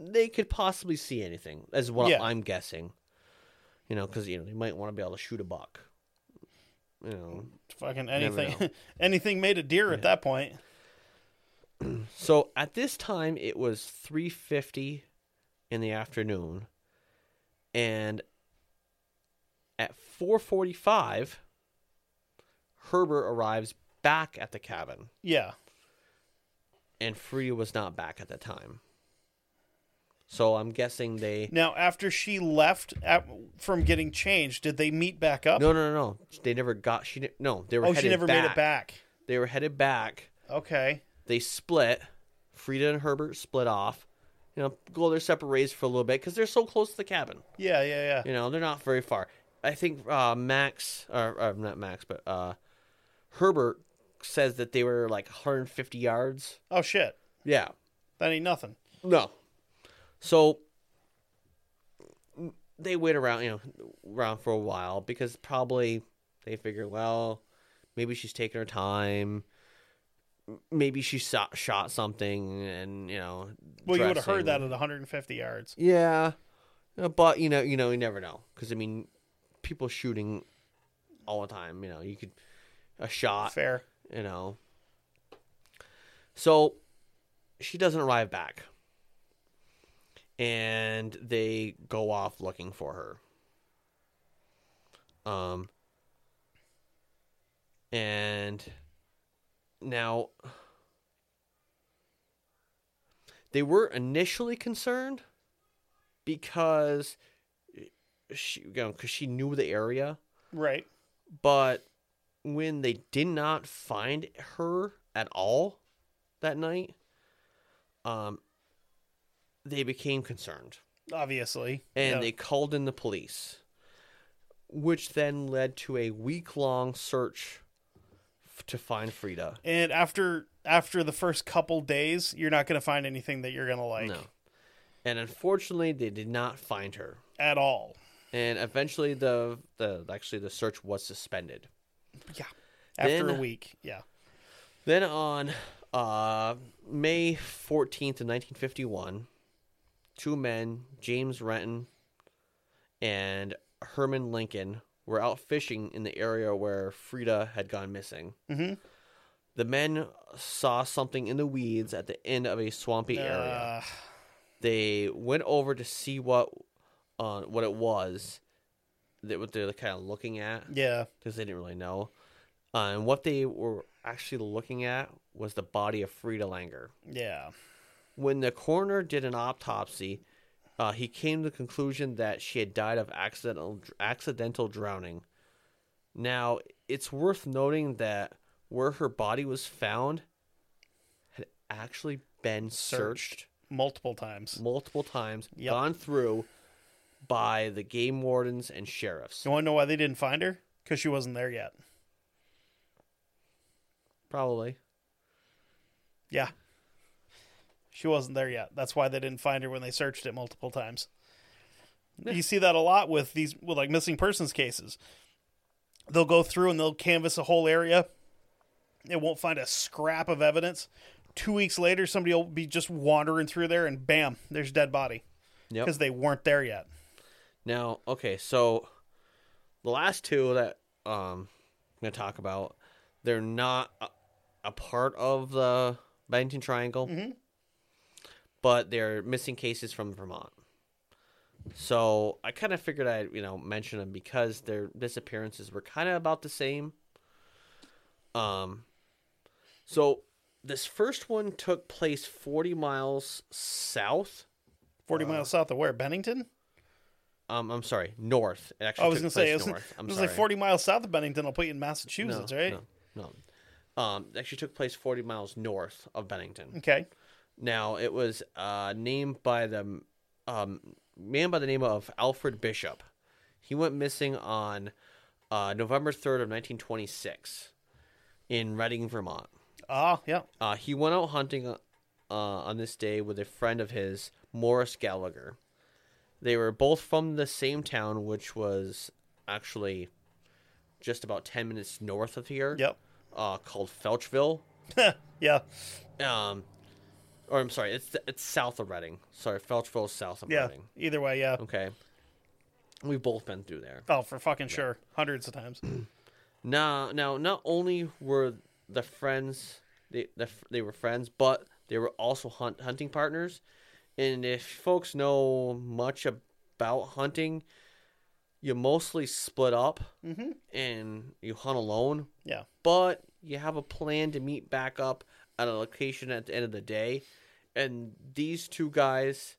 they could possibly see anything. As what Yeah. I'm guessing. You know, because you know they might want to be able to shoot a buck. You know, Fucking anything. know. anything made a deer at that point. So at this time it was 3:50 in the afternoon and at 4:45 Herbert arrives back at the cabin. Yeah. and Frida was not back at the time. So I'm guessing they Now, after she left at, from getting changed, did they meet back up? no no no no they never got she no they were oh, headed she never back. made it back. They were headed back. Okay. They split. Frida and Herbert split off. You know, go their separate ways for a little bit because they're so close to the cabin. Yeah, yeah, yeah. You know, they're not very far. I think uh, Max, or, or not Max, but uh, Herbert says that they were like 150 yards. Oh shit, Yeah. that ain't nothing. No. So they wait around, you know, around for a while because probably they figure, well, maybe she's taking her time. Maybe she shot, shot something, and you know. Well, you would have heard that at 150 yards. Yeah, Uh, but you know, you know, you never know because I mean, people shooting all the time. You know, you could a shot, Fair. you know. So she doesn't arrive back, and they go off looking for her. Um, and now they were initially concerned because she, you know, because she knew the area, Right. but when they did not find her at all that night, um, they became concerned Obviously. and Yeah. they called in the police, which then led to a week long search f- to find Frida. And after after the first couple days, you're not going to find anything that you're going to like no, and unfortunately, they did not find her. at all. And eventually, the the actually the search was suspended. Yeah. After Then- a week. Yeah. Then on uh, May 14th of 1951, two men, James Renton and Herman Lincoln, were out fishing in the area where Frida had gone missing. Mhm. The men saw something in the weeds at the end of a swampy area. Uh, They went over to see what uh, what it was that what they're kind of looking at yeah. because they didn't really know. Uh, and what they were actually looking at was the body of Frida Langer. Yeah. When the coroner did an autopsy, uh, he came to the conclusion that she had died of accidental accidental drowning. Now, it's worth noting that where her body was found had actually been searched, Multiple times. multiple times, Yep. gone through by the game wardens and sheriffs. You want to know why they didn't find her? Because she wasn't there yet. Probably. Yeah. She wasn't there yet. That's why they didn't find her when they searched it multiple times. You see that a lot with these with like missing persons cases. They'll go through and they'll canvass a whole area. They won't find a scrap of evidence. Two weeks later, somebody will be just wandering through there, and bam, there's dead body Yep. because they weren't there yet. Now, okay, so the last two that um, I'm going to talk about, they're not a, a part of the Bennington Triangle, but they're missing cases from Vermont. So I kind of figured I'd you know mention them because their disappearances were kind of about the same. Um, so this first one took place 40 miles south. Forty miles south of where? Bennington. Um, I'm sorry, north. It actually I was took gonna say, it was, north. I'm it was sorry. like forty miles south of Bennington. I'll put you in Massachusetts, no, right? No, no. Um, actually took place 40 miles north of Bennington. Okay. Now, it was uh, named by the um, man by the name of Alfred Bishop. He went missing on uh, November 3rd of 1926 in Reading, Vermont. Ah, yeah. Uh, he went out hunting uh, on this day with a friend of his, Morris Gallagher. They were both from the same town, which was actually just about 10 minutes north of here. Yep. Uh, called Felchville. yeah. Um, or I'm sorry, it's it's south of Reading. Sorry, Felchville is south of Yeah. Reading. Either way, yeah. Okay. We've both been through there. Oh, for fucking sure. Hundreds of times. Now, now, not only were the friends they the, they were friends, but they were also hunt, hunting partners. And if folks know much about hunting, you mostly split up mm-hmm. and you hunt alone, Yeah. but you have a plan to meet back up at a location at the end of the day, and these two guys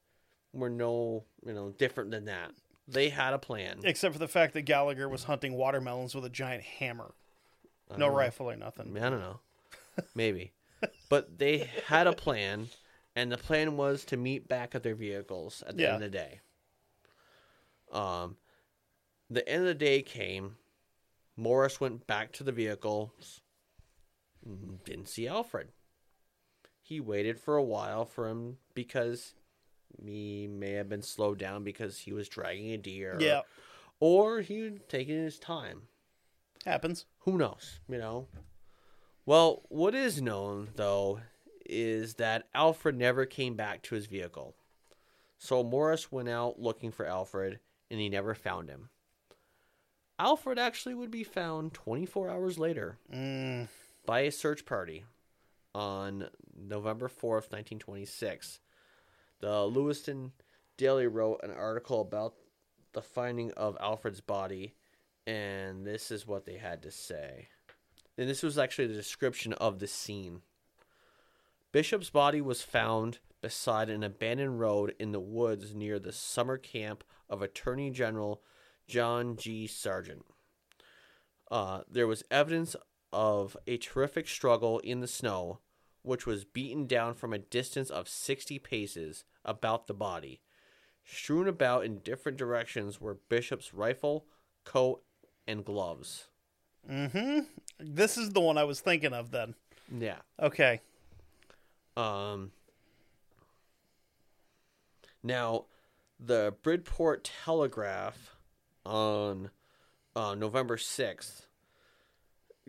were no, you know, different than that. They had a plan. Except for the fact that Gallagher was hunting watermelons with a giant hammer. No rifle or nothing. I don't know. Maybe. but they had a plan, and the plan was to meet back at their vehicles at the Yeah. end of the day. Um, the end of the day came. Morris went back to the vehicles. mm, Didn't see Alfred. He waited for a while for him because he may have been slowed down because he was dragging a deer. Yeah, Or he had taken his time. Happens. who knows you know? Well what is known though is that alfred never came back to his vehicle. So morris went out looking for alfred and he never found him. Alfred actually would be found 24 hours later Mm, by a search party on november 4th 1926 the lewiston daily wrote an article about the finding of alfred's body and this is what they had to say. And this was actually the description of the scene. Bishop's body was found beside an abandoned road in the woods near the summer camp of Attorney General John G. Sargent. Uh, there was evidence of a terrific struggle in the snow, which was beaten down from a distance of sixty paces about the body. Strewn about in different directions were Bishop's rifle, coat, and gloves. Mm-hmm. This is the one I was thinking of then. Yeah. Okay. Um now the Bridport Telegraph on uh, November 6th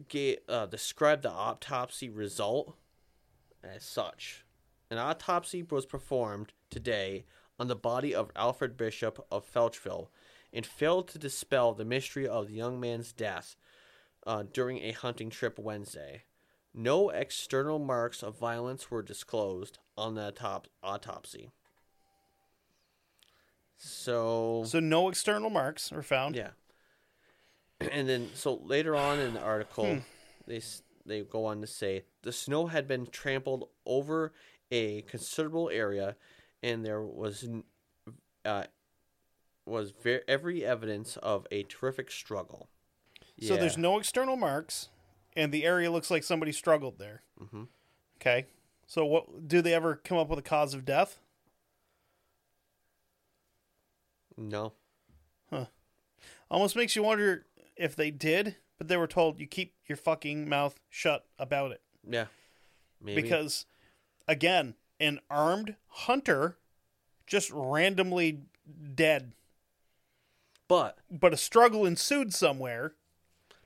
get uh, the autopsy result as such. An autopsy was performed today on the body of Alfred Bishop of Felchville and failed to dispel the mystery of the young man's death uh, during a hunting trip Wednesday. No external marks of violence were disclosed on the top- autopsy. So, so no external marks were found. Yeah. And then, so later on in the article, they they go on to say the snow had been trampled over a considerable area, and there was uh, was ver- every evidence of a terrific struggle. So there's no external marks, and the area looks like somebody struggled there. Mm-hmm. Okay. So what do they ever come up with a cause of death? no. Huh. Almost makes you wonder if they did, but they were told you keep your fucking mouth shut about it Yeah. Maybe. because, again, an armed hunter just randomly dead, but but a struggle ensued somewhere.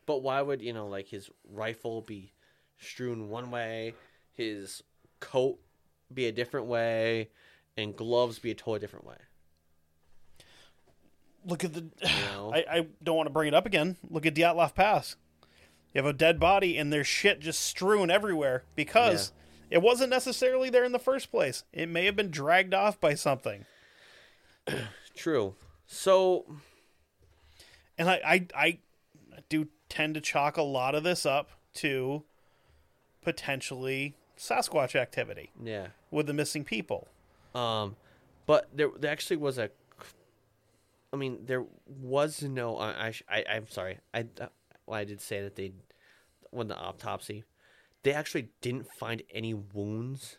But why would you know, like his rifle be strewn one way, his coat be a different way, and gloves be a totally different way? Look at the. I, I don't want to bring it up again. Look at Dyatlov Pass. You have a dead body and there's shit just strewn everywhere because it wasn't necessarily there in the first place. It may have been dragged off by something. True. So And I, I, I do tend to chalk a lot of this up to potentially Sasquatch activity yeah, with the missing people. um, but there, there actually was a. I mean, there was no. I, I, I'm sorry. I, uh, well, I did say that they, when the autopsy, they actually didn't find any wounds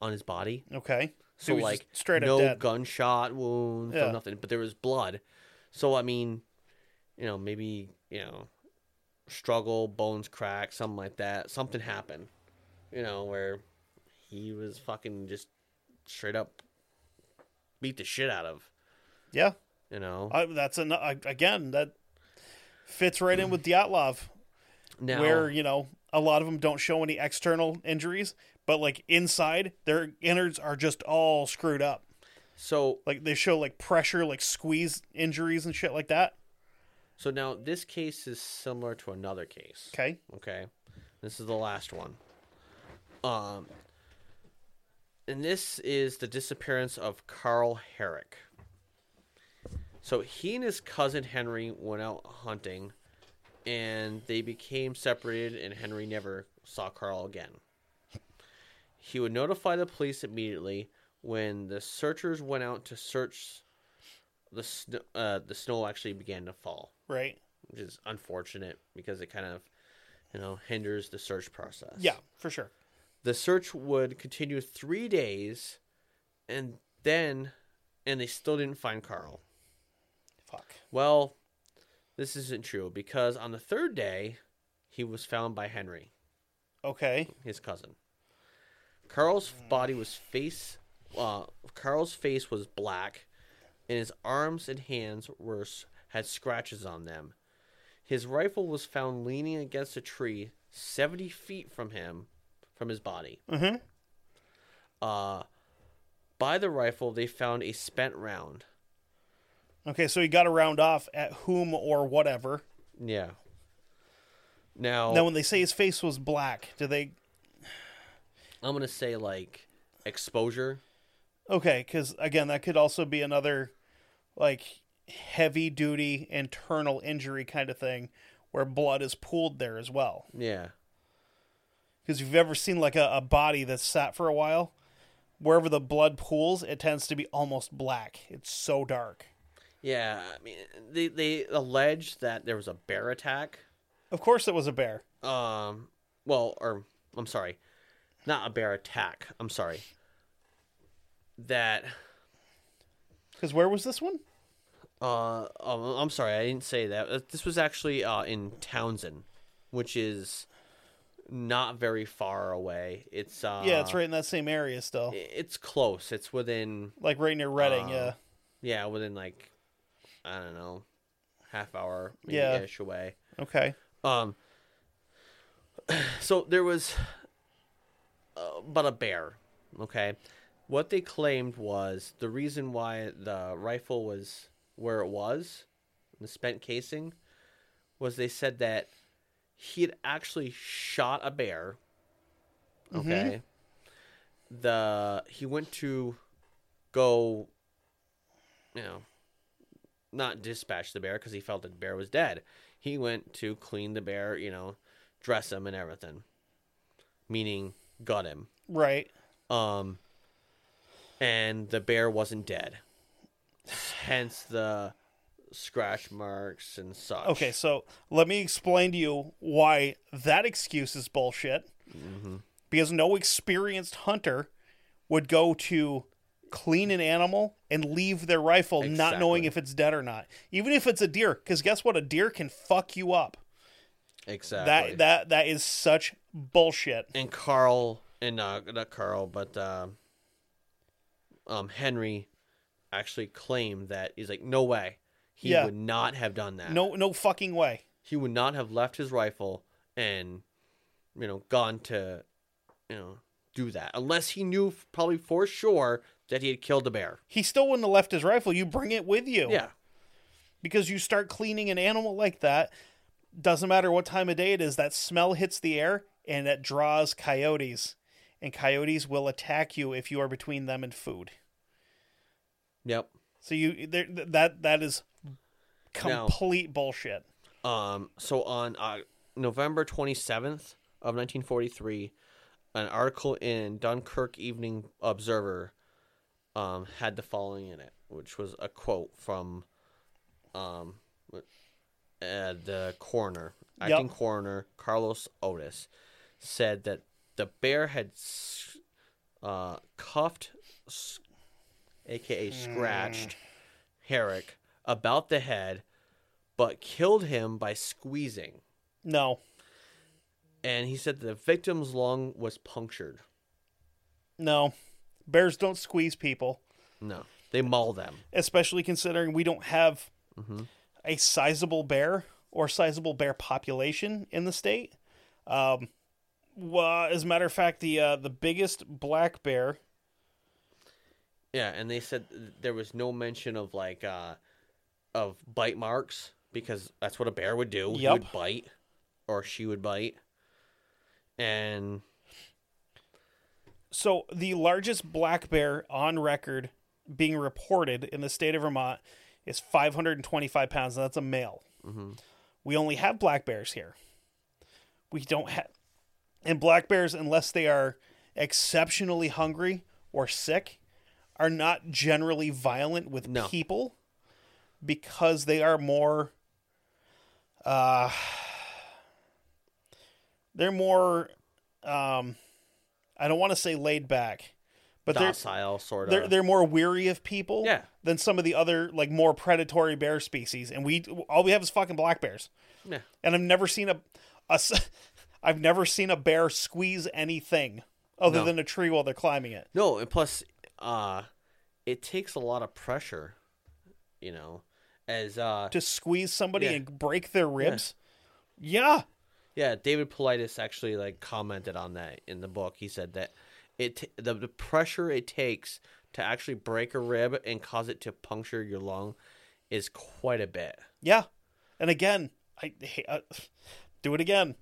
on his body. Okay. So like straight up no dead. gunshot wounds, no Yeah. nothing, but there was blood. So I mean, you know, maybe you know, struggle, bones crack, something like that. Something happened, you know, where he was fucking just straight up beat the shit out of, Yeah. You know. I, that's an, I, again that fits right in with Dyatlov. now, where you know a lot of them don't show any external injuries, but like inside their innards are just all screwed up. so Like they show like pressure, like squeeze injuries and shit like that. so now this case is similar to another case. Okay, Okay. This is the last one. Um and this is the disappearance of Carl Herrick. So he and his cousin Henry went out hunting and they became separated and Henry never saw Carl again. he would notify the police immediately when the searchers went out to search. The snow, uh, the snow actually began to fall, Right. which is unfortunate because it kind of, you know, hinders the search process. Yeah, for sure. The search would continue three days, and then, and they still didn't find Carl. Fuck. Well, this isn't true because on the third day, he was found by Henry, Okay. his cousin. Carl's body was face. Uh, Carl's face was black, and his arms and hands were s- had scratches on them. His rifle was found leaning against a tree seventy feet from him, from his body. Mhm. Uh, by the rifle, they found a spent round. Okay, so he got to round off at whom or whatever. Yeah. Now, Now, when they say his face was black, do they? I'm gonna say like exposure. Okay, because again, that could also be another like heavy duty internal injury kind of thing where blood is pooled there as well. Yeah. Because if you've ever seen like a, a body that's sat for a while, wherever the blood pools, it tends to be almost black. It's so dark. Yeah, I mean, they they allege that there was a bear attack. Of course, it was a bear. Um, well, or I'm sorry, not a bear attack. I'm sorry. That Because where was this one? uh, um, I'm sorry, I didn't say that. Uh, This was actually uh in Townsend, which is not very far away. It's uh, yeah, it's right in that same area still, It's close. It's within like right near Reading. Uh, yeah. yeah, within like I don't know, half hour maybe Yeah. ish away. Okay. Um. So there was, uh, but a bear. Okay, what they claimed was the reason why the rifle was where it was, the spent casing, was they said that he had actually shot a bear. Okay. The he went to go, you know, not dispatch the bear because he felt that the bear was dead. He went to clean the bear, you know, dress him and everything. Meaning gut him. Right. Um and the bear wasn't dead. Hence the scratch marks and such. Okay, so let me explain to you why that excuse is bullshit. Mm-hmm. Because no experienced hunter would go to clean an animal and leave their rifle not knowing if it's dead or not. Even if it's a deer, because guess what? A deer can fuck you up. Exactly. That that that is such bullshit. and Carl and uh, not Carl, but uh, um Henry actually claimed that he's like, no way, he Yeah. would not have done that. No no fucking way. he would not have left his rifle and you know gone to you know do that unless he knew probably for sure that he had killed the bear. He still wouldn't have left his rifle. You bring it with you. Yeah, because you start cleaning an animal like that doesn't matter what time of day it is that smell hits the air and it draws coyotes and coyotes will attack you if you are between them and food yep. so you there, that that is Now- complete bullshit Um, so on uh, November 27th of 1943, an article in Dunkirk Evening Observer um, had the following in it, which was a quote from um, uh, the coroner, Yep. acting coroner Carlos Otis, said that the bear had uh, cuffed, aka scratched, Herrick about the head but killed him by squeezing. no And he said the victim's lung was punctured. no bears don't squeeze people No, they maul them. especially considering we don't have Mm-hmm. a sizable bear or sizable bear population in the state. Um, well, as a matter of fact, the uh, the biggest black bear. Yeah, and they said there was no mention of like uh of bite marks because that's what a bear would do. He Yep. would bite or she would bite. And So the largest black bear on record being reported in the state of Vermont is 525 pounds. And that's a male. We only have black bears here. We don't have, and black bears, unless they are exceptionally hungry or sick are not generally violent with No. people because they are more uh they're more um I don't want to say laid back, but they're Docile, sort of. they're they're more weary of people Yeah. than some of the other like more predatory bear species and we all we have is fucking black bears. Yeah. And I've never seen a, a I've never seen a bear squeeze anything other No. than a tree while they're climbing it. No, and plus, uh, it takes a lot of pressure, you know, as uh, To squeeze somebody Yeah. and break their ribs. Yeah. yeah, David Paulides actually like commented on that in the book. He said that it t- the, the pressure it takes to actually break a rib and cause it to puncture your lung is quite a bit. Yeah. And again, I uh, do it again.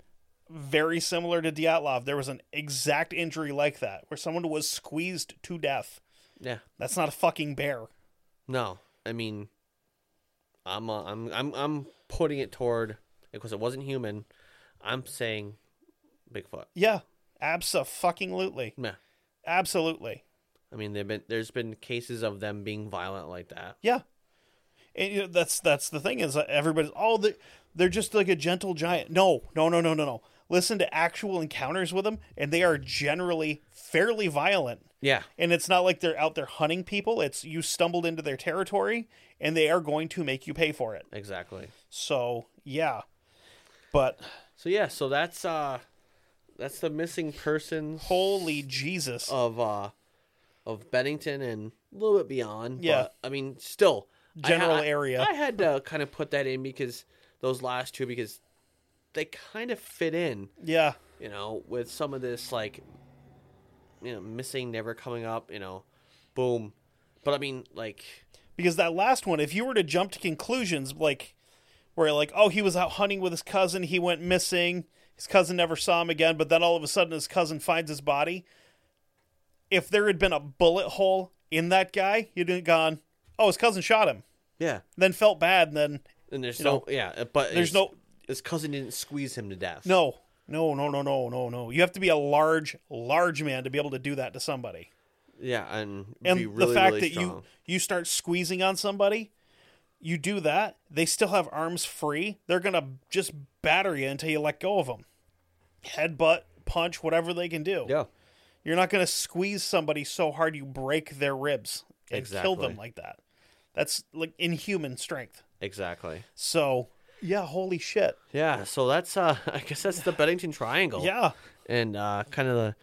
Very similar to Dyatlov. There was an exact injury like that where someone was squeezed to death. Yeah. That's not a fucking bear. No, I mean, I'm uh, I'm I'm I'm putting it toward because it wasn't human. I'm saying Bigfoot. Yeah. Abso-fucking-lutely. Yeah. Absolutely. I mean, they've been there's been cases of them being violent like that. Yeah, and you know, that's that's the thing is everybody's oh they they're just like a gentle giant. No, no, no, no, no, no. Listen to actual encounters with them, and they are generally fairly violent. Yeah. And it's not like they're out there hunting people. It's you stumbled into their territory, and they are going to make you pay for it. Exactly. So yeah, but So yeah, so that's uh that's the missing persons holy Jesus, of uh of Bennington and a little bit beyond. Yeah. But, I mean, still I General area. I had to kind of put that in because those last two because they kind of fit in, yeah, you know, with some of this like you know missing, never coming up, you know, boom. But I mean, like because that last one, if you were to jump to conclusions, like where like, oh, he was out hunting with his cousin, he went missing, his cousin never saw him again, but then all of a sudden his cousin finds his body. If there had been a bullet hole in that guy, you'd have gone, oh, his cousin shot him, yeah, then felt bad, and then and there's no know, yeah, uh, but there's his- no- his cousin didn't squeeze him to death. no, no, no, no, no, no, no. You have to be a large, large man to be able to do that to somebody. Yeah, and and be really, the fact really that you you start squeezing on somebody you do that they still have arms free. They're gonna just batter you until you let go of them headbutt punch whatever they can do. Yeah. you're not gonna squeeze somebody so hard you break their ribs and kill them like that. That's like inhuman strength. Exactly. so yeah holy shit. Yeah, so that's uh I guess that's the Bennington Triangle. yeah. And uh kind of the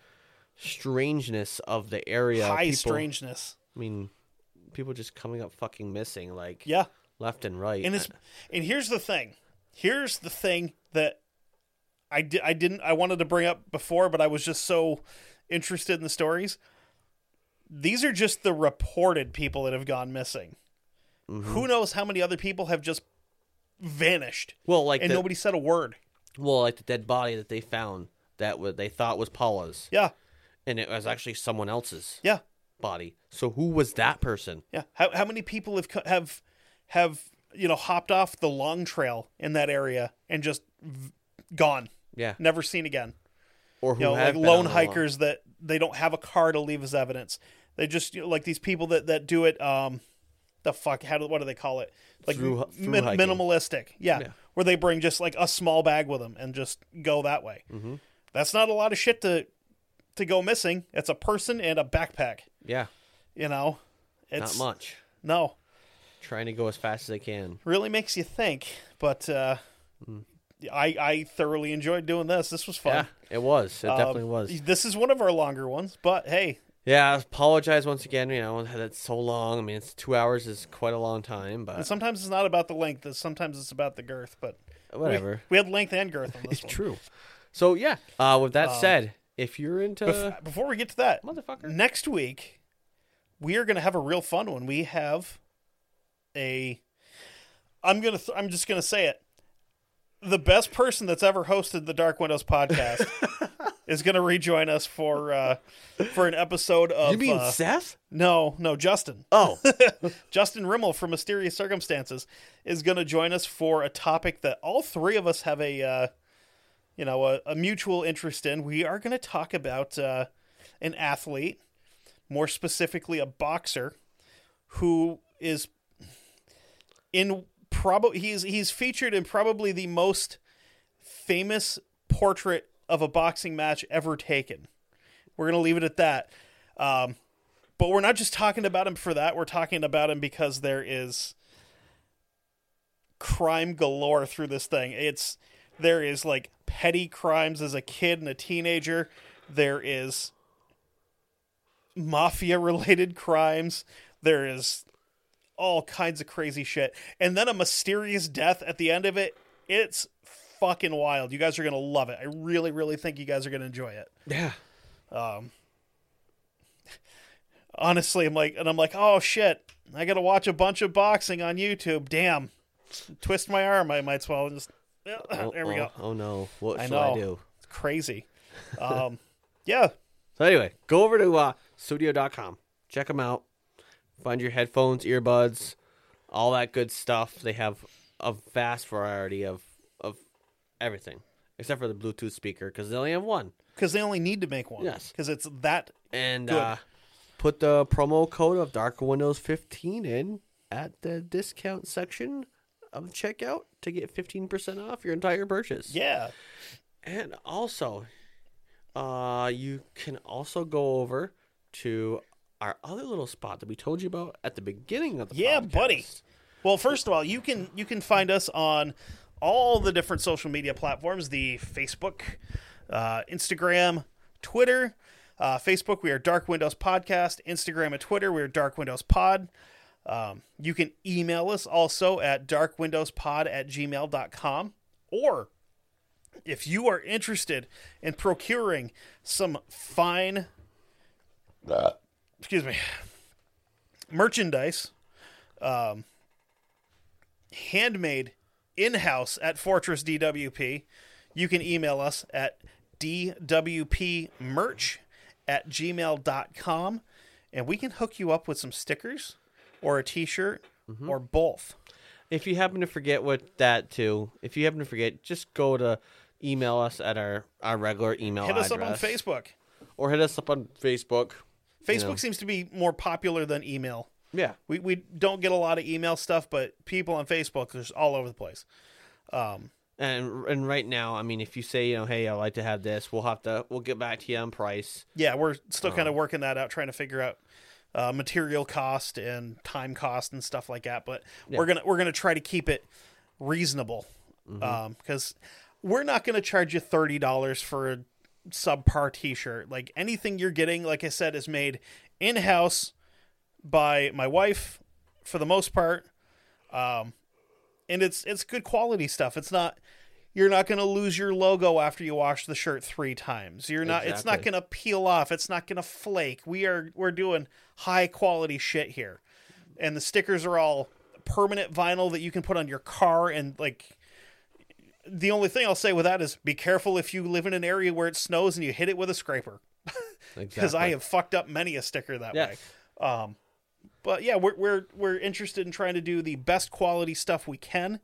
strangeness of the area. high people, strangeness. I mean, people just coming up fucking missing like yeah left and right. And it's and here's the thing. Here's the thing that I di- I didn't I wanted to bring up before, but I was just so interested in the stories. These are just the reported people that have gone missing. Mm-hmm. Who knows how many other people have just vanished well, like and the, nobody said a word. well, like the dead body that they found that what they thought was Paula's, Yeah, and it was actually someone else's yeah, body. So who was that person? yeah. How how many people have have have you know hopped off the long trail in that area and just v- gone, Yeah, never seen again? or who you know, have like lone on the long- hikers that they don't have a car to leave as evidence. They just you know, like these people that that do it. Um, the fuck? How do what do they call it? Like Through- through min- minimalistic. Yeah, Yeah. where they bring just like a small bag with them and just go that way. Mm-hmm. That's not a lot of shit to to go missing. It's a person and a backpack. Yeah, You know, it's not much. No, Trying to go as fast as I can. really makes you think. But uh, Hmm. I I thoroughly enjoyed doing this. This was fun. Yeah, it was. It Um, definitely was. This is one of our longer ones, but hey, Yeah, I apologize once again. You know that's so long. I mean, it's two hours is quite a long time, And but sometimes it's not about the length. Sometimes it's about the girth. But whatever. we, had length and girth on this It's one. true. So yeah. Uh, with that said, if you're into Bef- before we get to that, motherfucker, next week we are going to have a real fun one. We have a. I'm gonna. Th- I'm just gonna say it. The best person that's ever hosted the Dark Windows podcast is going to rejoin us for uh, for an episode of. you mean uh, Seth? no, no, Justin. Oh, Justin Rimmel from Mysterious Circumstances is going to join us for a topic that all three of us have a, uh, you know, a, a mutual interest in. We are going to talk about uh, an athlete, more specifically a boxer, who is in probably he's he's featured in probably the most famous portrait of a boxing match ever taken. We're gonna leave it at that. Um, but we're not just talking about him for that. We're talking about him because there is crime galore through this thing. It's there is like petty crimes as a kid and a teenager. There is mafia related crimes. There is all kinds of crazy shit. And then a mysterious death at the end of it. It's fucking wild. You guys are going to love it. I really really think you guys are going to enjoy it. Yeah. Honestly, I'm like and I'm like, "Oh shit. I got to watch a bunch of boxing on YouTube. Damn. Twist my arm. I might as well just Oh, there we oh, go. Oh no. What I should I do? It's crazy. Um, yeah, So anyway, go over to uh, studio.com. Check them out. Find your headphones, earbuds, all that good stuff. They have a vast variety of of everything, except for the Bluetooth speaker because they only have one. because they only need to make one. Yes. because it's that. And uh, put the promo code of Dark Windows 15 in at the discount section of checkout to get 15% off your entire purchase. Yeah, And also, uh, you can also go over to our other little spot that we told you about at the beginning of the Yeah, podcast. buddy. Well, first of all, you can you can find us on all the different social media platforms: the Facebook, uh, Instagram, Twitter. Uh, Facebook, we are Dark Windows Podcast. Instagram and Twitter, we are Dark Windows Pod. Um, you can email us also at darkwindowspod at gmail.com. Or if you are interested in procuring some fine, excuse me, merchandise, um, handmade in house at Fortress DWP, you can email us at dwpmerch at gmail.com and we can hook you up with some stickers or a t shirt or both. If you happen to forget what that too, if you happen to forget, just go to email us at our, our regular email Hit us up on address. Facebook. Or hit us up on Facebook. Facebook know. seems to be more popular than email. Yeah. We, we don't get a lot of email stuff, but people on Facebook are all over the place. Um, And and right now, I mean, if you say, you know, hey, I'd like to have this, we'll have to, we'll get back to you on price. yeah, we're still Uh-huh. kind of working that out, trying to figure out uh, material cost and time cost and stuff like that. But we're gonna we're gonna try to keep it reasonable Mm-hmm. because we're not gonna charge you thirty dollars for a subpar T-shirt. Like anything you're getting, like I said, is made in house by my wife for the most part, um, and it's it's good quality stuff. It's not. You're not going to lose your logo after you wash the shirt three times. You're not. It's not going to peel off. It's not going to flake. We are. We're doing high quality shit here, and the stickers are all permanent vinyl that you can put on your car. And like, the only thing I'll say with that is be careful if you live in an area where it snows and you hit it with a scraper, because I have fucked up many a sticker that Yes. way. Um, but yeah, we're we're we're interested in trying to do the best quality stuff we can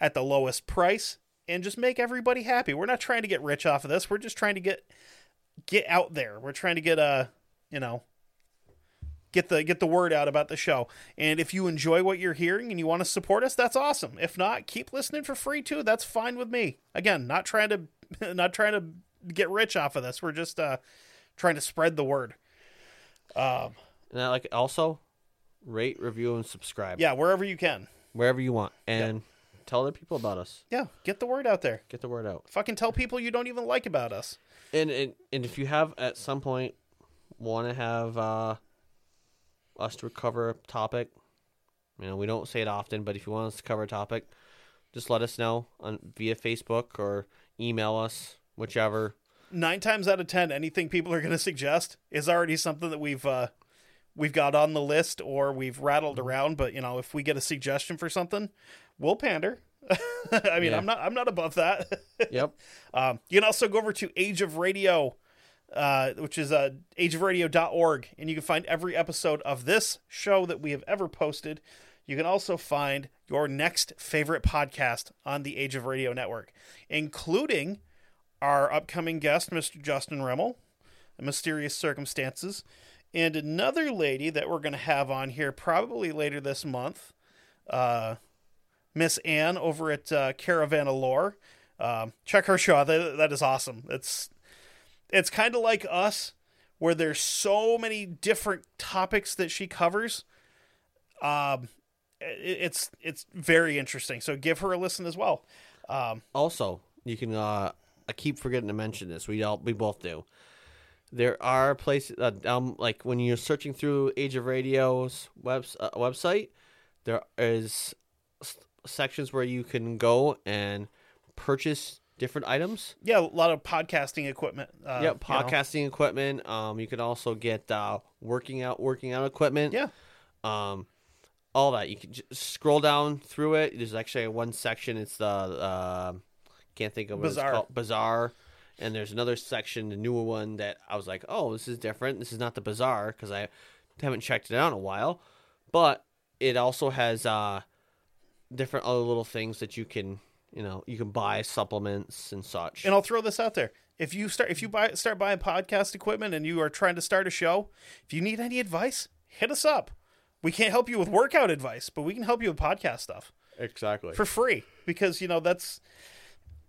at the lowest price and just make everybody happy. We're not trying to get rich off of this. We're just trying to get get out there. We're trying to get a, you know, get the get the word out about the show. And if you enjoy what you're hearing and you want to support us, that's awesome. If not, keep listening for free too. That's fine with me. Again, not trying to not trying to get rich off of this. We're just uh trying to spread the word. Um, And I like also rate, review, and subscribe Yeah, wherever you can. wherever you want, and tell other people about us. Yeah, get the word out there. Get the word out. Fucking tell people you don't even like about us. And and, and if you have at some point want to have uh, us to cover a topic, you know, we don't say it often, but if you want us to cover a topic, just let us know on via Facebook or email us, whichever. nine times out of ten, anything people are going to suggest is already something that we've uh, we've got on the list or we've rattled around. But you know, if we get a suggestion for something, we'll pander. I mean, Yeah. I'm not I'm not above that. Yep. um, you can also go over to Age of Radio, uh, which is uh, ageofradio.org, and you can find every episode of this show that we have ever posted. You can also find your next favorite podcast on the Age of Radio network, including our upcoming guest, Mr. Justin Rimmel. and Mysterious Circumstances. And another lady that we're going to have on here probably later this month, uh, Miss Anne over at uh, Caravan of Lore. Um, check her show. That, that is awesome. It's it's kind of like us, where there's so many different topics that she covers. Um, it, it's it's very interesting. So give her a listen as well. Um, Also, you can. Uh, I keep forgetting to mention this. We all we both do. There are places uh, um like when you're searching through Age of Radio's web uh, website, there is sections where you can go and purchase different items. yeah, a lot of podcasting equipment. Uh, yep, you know. podcasting equipment. Um, you can also get uh, working out working out equipment. Yeah, um, all that. You can just scroll down through it. There's actually one section. It's the uh, can't think of what Bazaar. it's called. Bazaar. And there's another section, the newer one that I was like, oh, this is different. This is not the bazaar because I haven't checked it out in a while. But it also has uh, different other little things that you can, you know, you can buy supplements and such. and I'll throw this out there. If you start if you buy start buying podcast equipment and you are trying to start a show, if you need any advice, hit us up. We can't help you with workout advice, but we can help you with podcast stuff exactly. for free because you know that's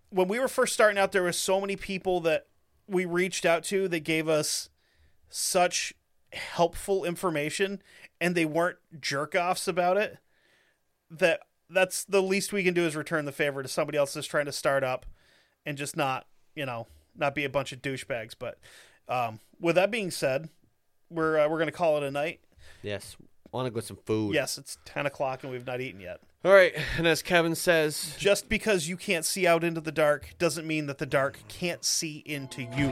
when we were first starting out there was so many people that we reached out to that gave us such helpful information and they weren't jerk offs about it that that's the least we can do is return the favor to somebody else that's trying to start up and just not you know not be a bunch of douchebags but um, with that being said we're uh, we're gonna call it a night yes. Want to go get some food? yes it's 10 o'clock and we've not eaten yet All right. And as Kevin says, just because you can't see out into the dark doesn't mean that the dark can't see into you.